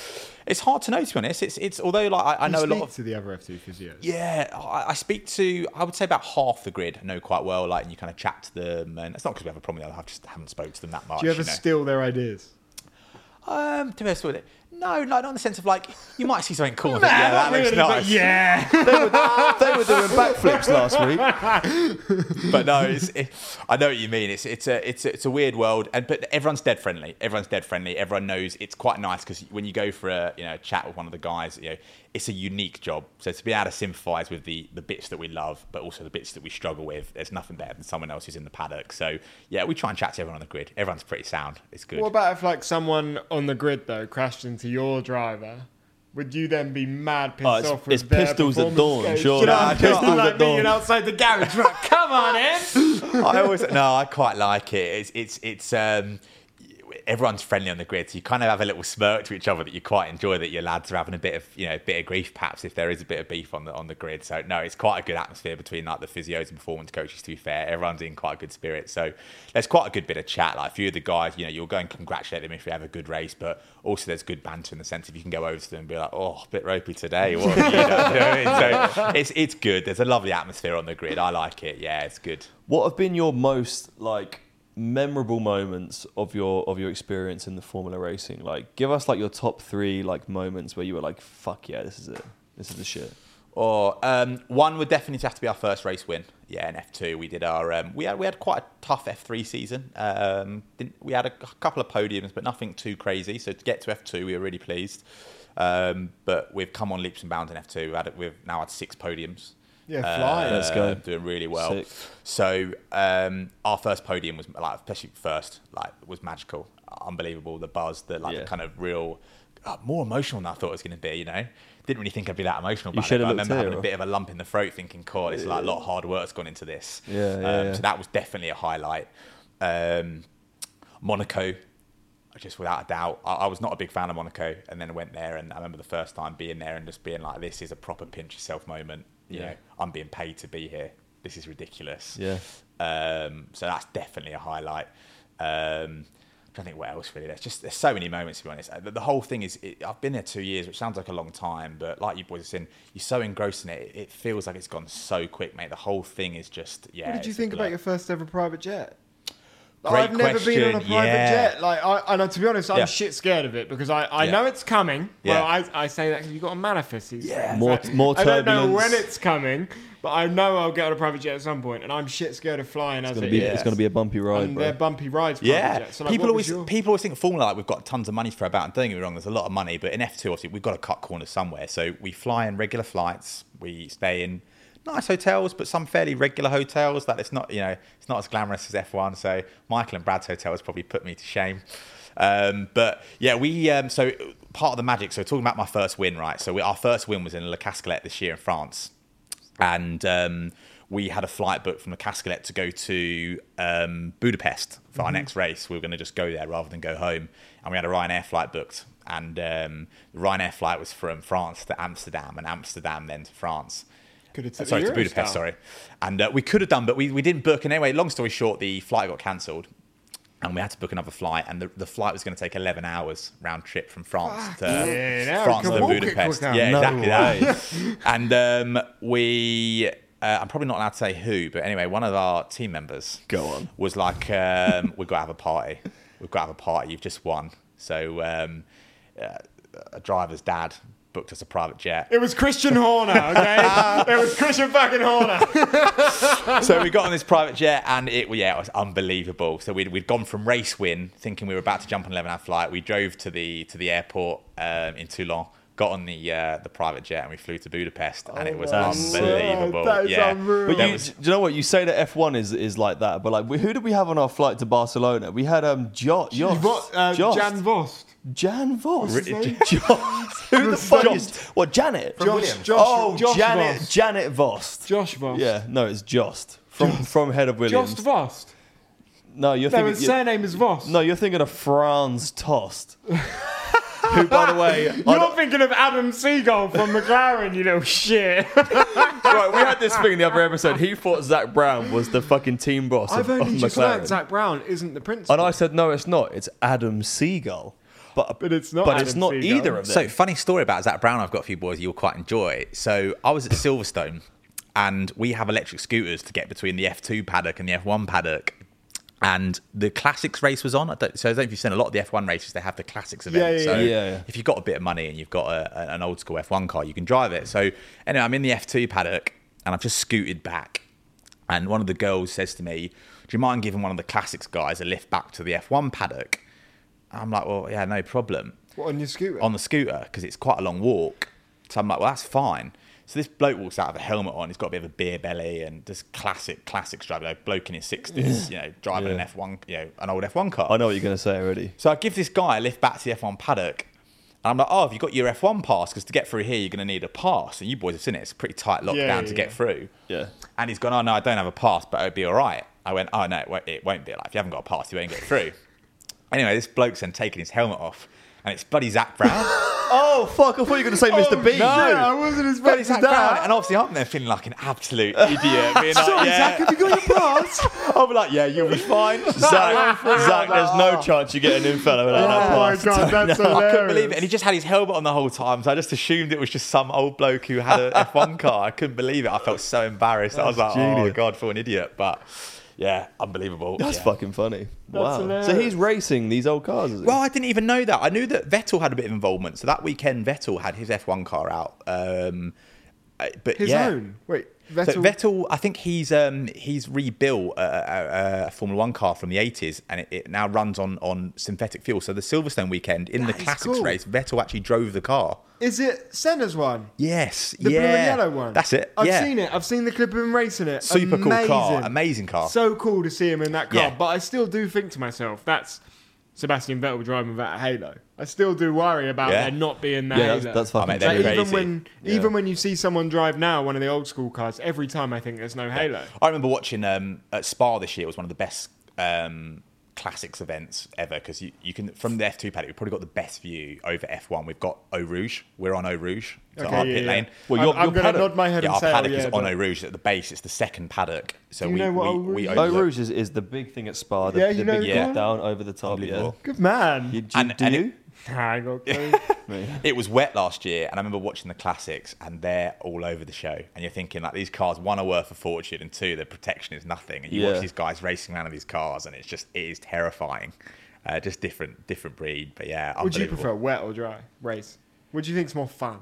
it's hard to know, to be honest. It's it's although like I, I You know a lot of to the other F2 physios. yeah, I, I speak to I would say about half the grid I know quite well. Like, and you kind of chat to them, and it's not because we have a problem. I just haven't spoke to them that much. Do you ever know. steal their ideas? Um, to be honest with it, no, no, not in the sense of like you might see something cool. and think, yeah, that looks really, but nice. yeah. they were doing backflips last week. but no, it's, it, I know what you mean. It's it's a it's a, it's a weird world, and but everyone's dead friendly. Everyone's dead friendly. Everyone knows it's quite nice because when you go for a you know chat with one of the guys, you know it's a unique job. So to be able to sympathise with the the bits that we love, but also the bits that we struggle with, there's nothing better than someone else who's in the paddock. So yeah, we try and chat to everyone on the grid. Everyone's pretty sound. It's good. What about if like someone on the grid though crashed into your driver? Would you then be mad pissed Oh, it's- off with it's their pistols at dawn, sure. You know, Nah, pistols like at being outside the garage. Right, come on in. I always no, I quite like it. It's it's it's um, everyone's friendly on the grid, so you kind of have a little smirk to each other that you quite enjoy. That your lads are having a bit of you know a bit of grief, perhaps if there is a bit of beef on the on the grid. So no, it's quite a good atmosphere between like the physios and performance coaches. To be fair, everyone's in quite a good spirit. So there's quite a good bit of chat. Like a few of the guys, you know, you'll go and congratulate them if you have a good race, but also there's good banter in the sense if you can go over to them and be like, oh, a bit ropey today. What you? So it's it's good. There's a lovely atmosphere on the grid. I like it. Yeah, it's good. What have been your most like memorable moments of your of your experience in the Formula racing? Like, give us like your top three like moments where you were like, "Fuck yeah, this is it. This is the shit." Or um, one would definitely have to be our first race win. Yeah, in F two we did our um, we had we had quite a tough F three season. Um, we had a couple of podiums, but nothing too crazy. So to get to F two, we were really pleased. Um, but we've come on leaps and bounds in F two. We've, we've now had six podiums. Yeah, flying. Let's go. Doing really well. Sick. So um, our first podium was like, especially first, like was magical, unbelievable. The buzz, the like, Yeah. the kind of real, uh, more emotional than I thought it was going to be. You know, didn't really think I'd be that emotional. You About it, should but I have remember having here, a bit of a lump in the throat, thinking, "God, it's like a lot of hard work's gone into this." Yeah, yeah, um, yeah. So that was definitely a highlight. Um, Monaco, just without a doubt. I, I was not a big fan of Monaco, and then I went there, and I remember the first time being there and just being like, "This is a proper pinch yourself moment." You Yeah. know, I'm being paid to be here. This is ridiculous. Yeah. Um, so that's definitely a highlight. Um, I'm trying to think what else really. There's just there's so many moments to be honest. The, the whole thing is it, I've been there two years, which sounds like a long time, but like you boys are saying, you're so engrossed in it, it feels like it's gone so quick, mate. The whole thing is just yeah. What did you think about your first ever private jet? Great I've never been on a private yeah. jet. Like, I, and to be honest, I'm Yeah. shit scared of it because I, I Yeah. know it's coming. Well, I, I say that because you've got to manifest Yeah. things. More- Like, more I don't know when it's coming, but I know I'll get on a private jet at some point, and I'm shit scared of flying as It's gonna it be is. it's gonna be a bumpy ride, and bro. they're bumpy rides. Private Yeah, jets. So, like, people always your- people always think Formula like we've got tons of money to throw about. And don't get me wrong, there's a lot of money, but in F2 obviously we've got to cut corners somewhere. So we fly in regular flights. We stay in nice hotels, but some fairly regular hotels. That it's not you know it's not as glamorous as F1. So Michael and Brad's hotel has probably put me to shame. Um, but yeah, we um, so part of the magic. So talking about my first win, right? So we, our first win was in Le Castellet this year in France and um, we had a flight booked from the Castellet to go to um, Budapest for our next race. We were going to just go there rather than go home, and we had a Ryanair flight booked. And um, the Ryanair flight was from France to Amsterdam, and Amsterdam then to France. Could have took sorry, the to Budapest. Sorry, and uh, we could have done, but we, we didn't book. And anyway, long story short, the flight got cancelled, and we had to book another flight. And the, the flight was going to take eleven hours round trip from France to yeah, France to can walk it Budapest. Yeah, No exactly that. and um, we. Uh, I'm probably not allowed to say who, but anyway, one of our team members Go on. was like, um, "We've got to have a party. We've got to have a party. You've just won." So um, uh, a driver's dad booked us a private jet. It was Christian Horner, okay? it was Christian fucking Horner. so we got on this private jet and it yeah it was unbelievable so we'd, we'd gone from race win thinking we were about to jump on an 11 hour flight we drove to the to the airport um, in toulon got on the uh, the private jet and we flew to budapest and it was unbelievable that is yeah unreal. But you, was- do you know what? You say that F1 is, is like that, but like, we- who did we have on our flight to Barcelona? We had um, jo- Jost. What, uh, Jost. Jan Vost. Jan Voss. Ri- Jost. Who the fuck is what? Janet. Josh, Williams. Josh, oh, Josh Janet. Vost. Janet Vost. Josh Vost. Yeah, no, it's Jost from from Head of Williams. Jost Vost. No, you're No, thinking. his you're- surname is Vost. no, you're thinking of Franz Tost. who, by the way, I You're don't- thinking of Adam Seagull from McLaren, you little shit. right, we had this thing in the other episode. He thought Zak Brown was the fucking team boss I've of, only of just McLaren. learned Zak Brown isn't the principal. And I said, no, it's not. It's Adam Seagull. But, But it's not But it's not Seagull. either of them. So, funny story about Zak Brown. I've got a few boys you'll quite enjoy. So, I was at Silverstone, and we have electric scooters to get between the F2 paddock and the F1 paddock. And the classics race was on. I don't, so I don't know if you've seen a lot of the F1 races. They have the classics event. Yeah, yeah, so yeah. Yeah, yeah. if you've got a bit of money and you've got a, an old school F1 car, you can drive it. So anyway, I'm in the F2 paddock and I've just scooted back. And one of the girls says to me, "Do you mind giving one of the classics guys a lift back to the F1 paddock?" I'm like, "Well, yeah, no problem." What, on your scooter? on the scooter because it's quite a long walk. So I'm like, well, that's fine. So this bloke walks out with a helmet on. He's got a bit of a beer belly and just classic, classic driver, like bloke in his sixties, you know, driving Yeah. an F1, you know, an old F1 car. I know what you're going to say already. So I give this guy a lift back to the F1 paddock. And I'm like, oh, have you got your F1 pass? Because to get through here, you're going to need a pass. And you boys have seen it. It's a pretty tight lockdown Yeah, to get yeah. through. Yeah. And he's gone, oh, no, I don't have a pass, but it'll be all right. I went, oh, no, it won't, it won't be. Like, if you haven't got a pass, you won't get through. Anyway, this bloke's then taking his helmet off, and it's bloody Zak Brown. Oh fuck! I thought you were going to say Mr. Bean. shit, I wasn't bloody expecting Zak Brown. that. And obviously, I'm there feeling like an absolute idiot. Being like, Sorry, yeah. Zak, have you got your pass? I'll be like, yeah, you'll be fine. Zak, Zak, there's no chance you're getting in, fella. Without that oh my pass. god, that's. I couldn't believe it. And he just had his helmet on the whole time. So I just assumed it was just some old bloke who had a F1 car. I couldn't believe it. I felt so embarrassed. I was like, oh, genius. God, for an idiot. But yeah, unbelievable. That's yeah. fucking funny. wow. So he's racing these old cars, is he? Well, I didn't even know that. I knew that Vettel had a bit of involvement. So that weekend, Vettel had his F1 car out. Um, uh, but His yeah. own. Wait, So Vettel. Vettel, I think he's um, he's rebuilt a, a, a Formula One car from the 80s, and it, it now runs on, on synthetic fuel. So the Silverstone weekend in That the classics cool. race, Vettel actually drove the car. Is it Senna's one? Yes, The yeah, blue and yellow one. That's it. I've yeah. seen it. I've seen the clip of him racing it. Super cool car, Amazing. amazing car. So cool to see him in that car. Yeah. But I still do think to myself, that's Sebastian Vettel driving without a halo. I still do worry about Yeah. there not being that yeah, halo. that's, that's I fucking. mean, Like, crazy. even when Yeah. even when you see someone drive now one of the old school cars, every time I think there's no halo. I remember watching um, at Spa this year. It was one of the best um, classics events ever because you, you can from the F2 paddock. We've probably got the best view over F1. We've got Eau Rouge. We're on Eau Rouge. So Okay, our yeah, pit yeah. lane. Well, I'm, your- I'm your gonna paddock- nod my head Yeah, and our say, oh, paddock oh, is on but- Eau Rouge at the base. It's the second paddock. So you we know what we, Eau Rouge we is? Eau Rouge is, is the big thing at Spa. The, Yeah, you the know big the dip one? down over the top. Yeah. Unbelievable. Good man. You, do, And- do and you? Nah, I got clue. It was wet last year, and I remember watching the classics, and they're all over the show. And you're thinking, like, these cars, one, are worth a fortune, and two, the protection is nothing. And you Yeah. watch these guys racing around in these cars, and it's just, it is terrifying. Uh, just different, different breed. But yeah, Would you prefer wet or dry race? What do you think's more fun?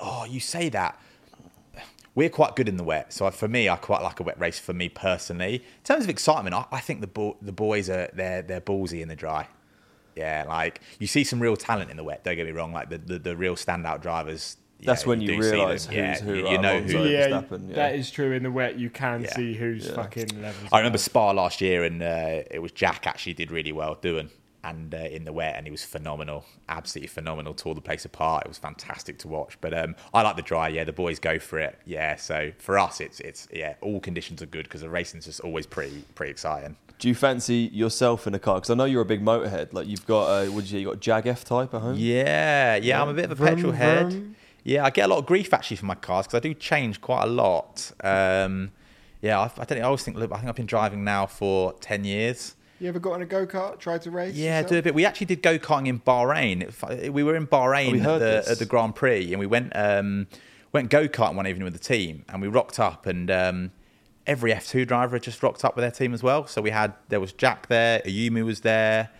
Oh, you say that. We're quite good in the wet, so for me, I quite like a wet race. For me personally, in terms of excitement, I, I think the bo- the boys are they're they're ballsy in the dry. Yeah, like you see some real talent in the wet. Don't get me wrong, like the the, the real standout drivers. That's yeah, when you do see them. realise who's yeah, who, You, you know Alonso. who. Yeah, yeah, that is true. In the wet, you can Yeah. see who's Yeah. fucking levels. I remember above. Spa last year, and uh, it was Jack actually did really well doing and uh, in the wet, and he was phenomenal, absolutely phenomenal. Tore the place apart. It was fantastic to watch. But um, I like the dry. Yeah, the boys go for it. Yeah, so for us, it's it's yeah, all conditions are good because the racing's just always pretty pretty exciting. Do you fancy yourself in a car? Because I know you're a big motorhead. Like you've got, uh, would you? Say? You got a Jag F type at home. Yeah, yeah, I'm a bit of a Vroom, petrol head. vroom. Yeah, I get a lot of grief actually for my cars because I do change quite a lot. Um, yeah, I, I don't. I always think. Look, I think I've been driving now for ten years. You ever got on a go kart? Tried to race? Yeah, yourself? do a bit. We actually did go karting in Bahrain. We were in Bahrain Oh, we at, heard the, this. at the Grand Prix, and we went um, went go karting one evening with the team, and we rocked up, and um, every F2 driver had just rocked up with their team as well. So we had there was Jack there, Ayumu was there,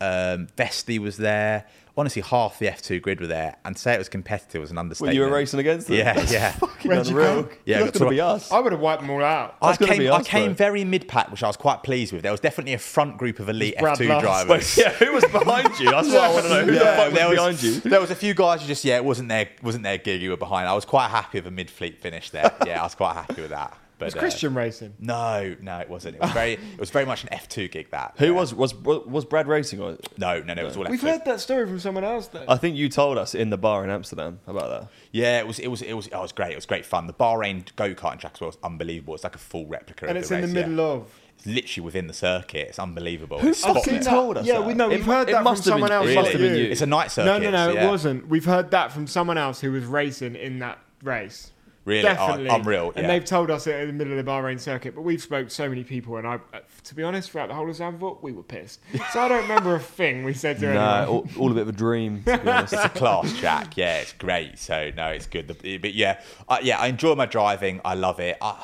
um, Vesti was there. Honestly, half the F2 grid were there, and to say it was competitive was an Well, understatement. you were racing against them. Yeah, That's yeah. Fucking Where'd unreal. go? Yeah, that's to- gonna be us. I would have wiped them all out. I That's gonna came, be I came bro. very mid pack, which I was quite pleased with. There was definitely a front group of elite Brad F2 Last. drivers. yeah, who was behind you? That's what I want to know. Who the fuck was there was, behind you? There was a few guys who just yeah, it wasn't their wasn't their gig. You were behind. I was quite happy with a mid fleet finish there. Yeah, I was quite happy with that. But It's uh, Christian racing. no, no, it wasn't. It was very it was very much an F two gig. That Who yeah. was was was Brad racing? Or No, no, no. It was all We've F2. heard that story from someone else though. I think you told us in the bar in Amsterdam about that. Yeah, it was it was it was oh, it was great. It was great fun. The Bahrain go karting track as well was unbelievable. It's like a full replica. and of it's the in the middle yeah. of. Literally within the circuit. It's unbelievable. Who It's fucking spotless. told us Yeah, that? we know. We've mu- heard it that from must been- someone else. Really? not you. It's a night circuit. No, no, no, yeah. it wasn't. We've heard that from someone else who was racing in that race. Really? Definitely. unreal, And yeah. they've told us it in the middle of the Bahrain circuit, but we've spoke to so many people, and I, uh, to be honest, throughout the whole of Zandvoort, we were pissed. So I don't remember a thing we said to No, anyone. all, all a bit of a dream. It's a class track. Yeah, it's great. So no, it's good. The- But yeah, I, yeah, I enjoy my driving. I love it. I,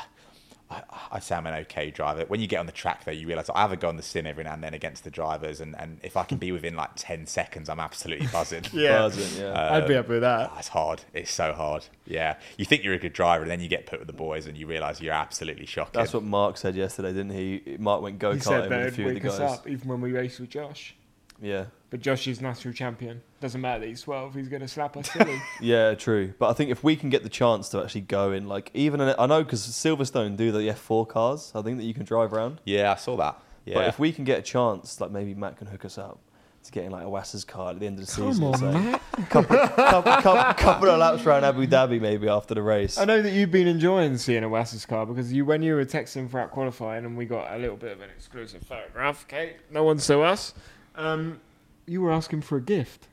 I, I say I'm an okay driver. When you get on the track, though, you realise I have a go on the sim every now and then against the drivers, and, and if I can be within like ten seconds, I'm absolutely buzzing. Yeah. Buzzing, yeah. Uh, I'd be up with that. Oh, it's hard. It's so hard. Yeah, you think you're a good driver, and then you get put with the boys, and you realise you're absolutely shocking. That's what Marc said yesterday, didn't he? Marc went go karting with a few of the guys. up, even when we raced with Josh. Yeah, But Josh is national champion. Doesn't matter that he's 12, he's going to slap us silly. yeah, true. But I think if we can get the chance to actually go in, like even in, I know because Silverstone do the F4 cars, I think that you can drive around. Yeah, I saw that. Yeah. But if we can get a chance, like maybe Matt can hook us up to getting like Iwasa's car at the end of the Come season. on, so Matt. couple, couple, couple, couple of laps around Abu Dhabi maybe after the race. I know that you've been enjoying seeing Iwasa's car because you, when you were texting throughout qualifying and we got a little bit of an exclusive photograph, okay, no one saw us. Um, you were asking for a gift,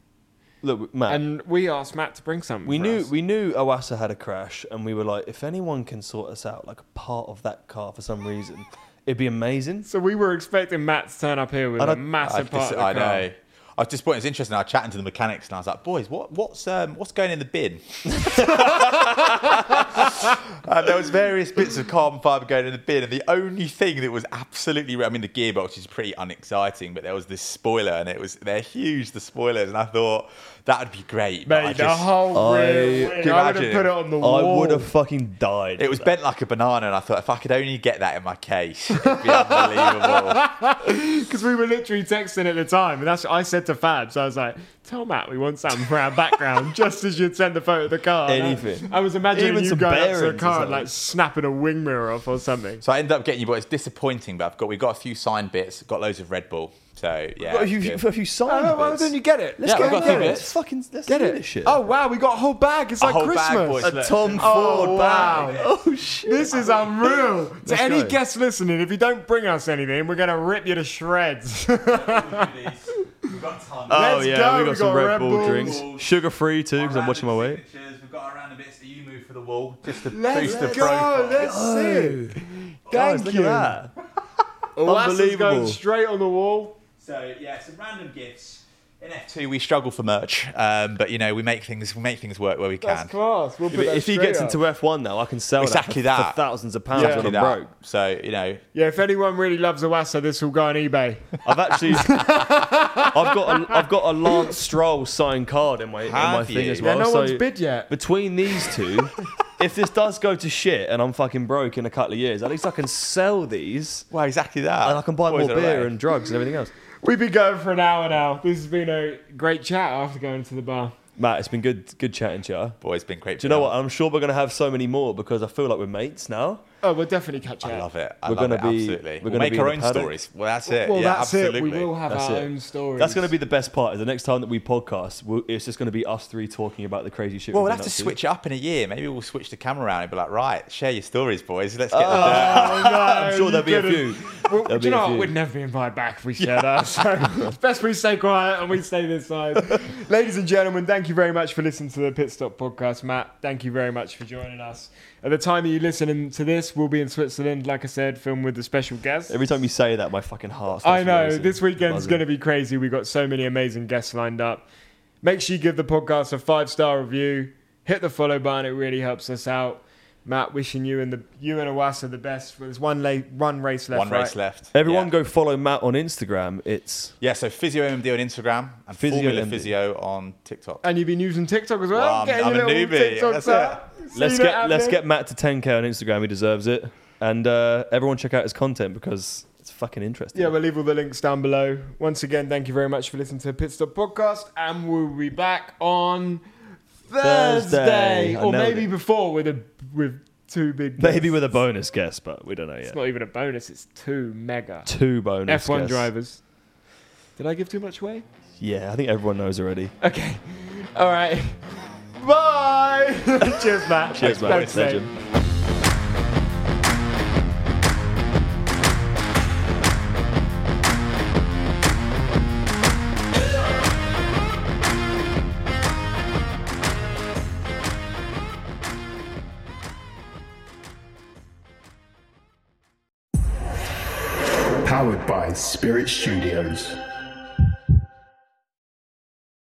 Look, Matt. and we asked Matt to bring something. we for knew us. we knew Iwasa had a crash, and we were like, if anyone can sort us out like a part of that car for some reason, it'd be amazing. So we were expecting Matt to turn up here with a don't- I, massive part just, of the I car. know. I was disappointed. It's interesting. I was chatting to the mechanics and I was like, "Boys, what, what's um, what's going in the bin?" and there was various bits of carbon fibre going in the bin, and the only thing that was absolutely—I mean, the gearbox is pretty unexciting, but there was this spoiler, and it was—they're huge, the spoilers, and I thought that would be great. but I the just- whole I- rear Can wing, you I would have imagine? put it on the I wall. would have fucking died. It was bent like a banana, and I thought if I could only get that in my case, it'd be unbelievable. Because we were literally texting at the time, and that's I said to Fabs. I was like, "Tell Matt we want something for our background." just as you'd send the photo of the car, And I- Anything. I, was imagining Even you some going up to the car and like snapping a wing mirror off or something. So I ended up getting you, but it's disappointing. But I've got we've got a few signed bits, got loads of Red Bull. So yeah, Got a few, good. a few signed Oh, why bits. don't you get it? Let's Yeah, go we've got and a few get it. Let's fucking let's Get it. this shit. Oh wow, we got a whole bag. It's A like whole bag, Christmas. boys. a look. Tom Oh, Ford wow. bag. Oh shit. This is unreal. to Let's any go. guest listening, if you don't bring us anything, we're gonna rip you to shreds. Oh Let's yeah, go, we got we some got Red, Red Bull Bulls. drinks, sugar free too, because I'm watching my weight. We've got around the bits that you move for the wall, just to Let's boost the go. profile. Let's see. Guys, Thank look you. at that. Unbelievable. Unbelievable. going straight on the wall. So yeah, some random gifts. In F2, we struggle for merch, um, but you know we make things we make things work where we That's can. class. We'll put If, that if he straight gets up. into F1 now, I can sell Exactly that, for, that. for thousands of pounds Yeah. when Exactly I'm that. broke. So you know, Yeah, if anyone really loves a Iwasa, this will go on eBay. I've actually, I've got a, I've got a Lance Stroll signed card in my in my Have thing you? as Yeah, well. no so one's bid yet. between these two, if this does go to shit and I'm fucking broke in a couple of years, at least I can sell these well, exactly that. and I can buy Boys more are beer away. and drugs and everything else. We've been going for an hour now. This has been a great chat after going to the bar. Matt, it's been good, good chatting to you. Boys, been great. Do you know what? I'm sure we're gonna have so many more because I feel like we're mates now. Oh, we'll definitely catch up. I love it. I We're love gonna it, be- absolutely. we're We'll gonna make be our own stories. Well, that's it. Well, yeah, that's absolutely. it. We will have That's our it. own stories. That's going to be the best part. Is the next time that we podcast, we'll, it's just going to be us three talking about the crazy shit. Well, we've we'll have to switch it up in a year. Maybe we'll switch the camera around and be like, right, share your stories, boys. Let's get oh, the Oh, no, I'm sure there'll be a few. Well, There'll do you know what? We'd never be invited back if we shared that. So it's best we stay quiet and we stay this side. Ladies and gentlemen, thank you very much for listening to the Pit Stop podcast. Matt, thank you very much for joining us. At the time that you're listening to this, we'll be in Switzerland, like I said, filmed with a special guest. Every time you say that, my fucking heart. Starts I know racing. this weekend's Buzzing. going to be crazy. We've got so many amazing guests lined up. Make sure you give the podcast a five star review. Hit the follow button; it really helps us out. Matt, wishing you and the you and Iwasa the best. There's one la- one race left. one right? race left. Everyone yeah. go follow Matt on Instagram. It's Yeah, so Physio MD on Instagram and Physio Formula MD. Physio on TikTok. And you've been using TikTok as well. Well, I'm- Getting I'm a newbie, TikTok that's out. let's Seen it get let's get Matt to 10k on Instagram. He deserves it. And uh, everyone check out his content because it's fucking interesting. Yeah, we'll leave all the links down below. Once again, thank you very much for listening to the Pit Stop podcast, and we'll be back on Thursday, Thursday. Or maybe it. before with a with two big. Maybe with a bonus guest, but we don't know yet. It's not even a bonus; it's two mega Two bonus F1 drivers. Did I give too much away? Yeah, I think everyone knows already. Okay, all right. Bye. Cheers, Matt. Cheers, Matt. Thanks. Legend. Spirit Studios.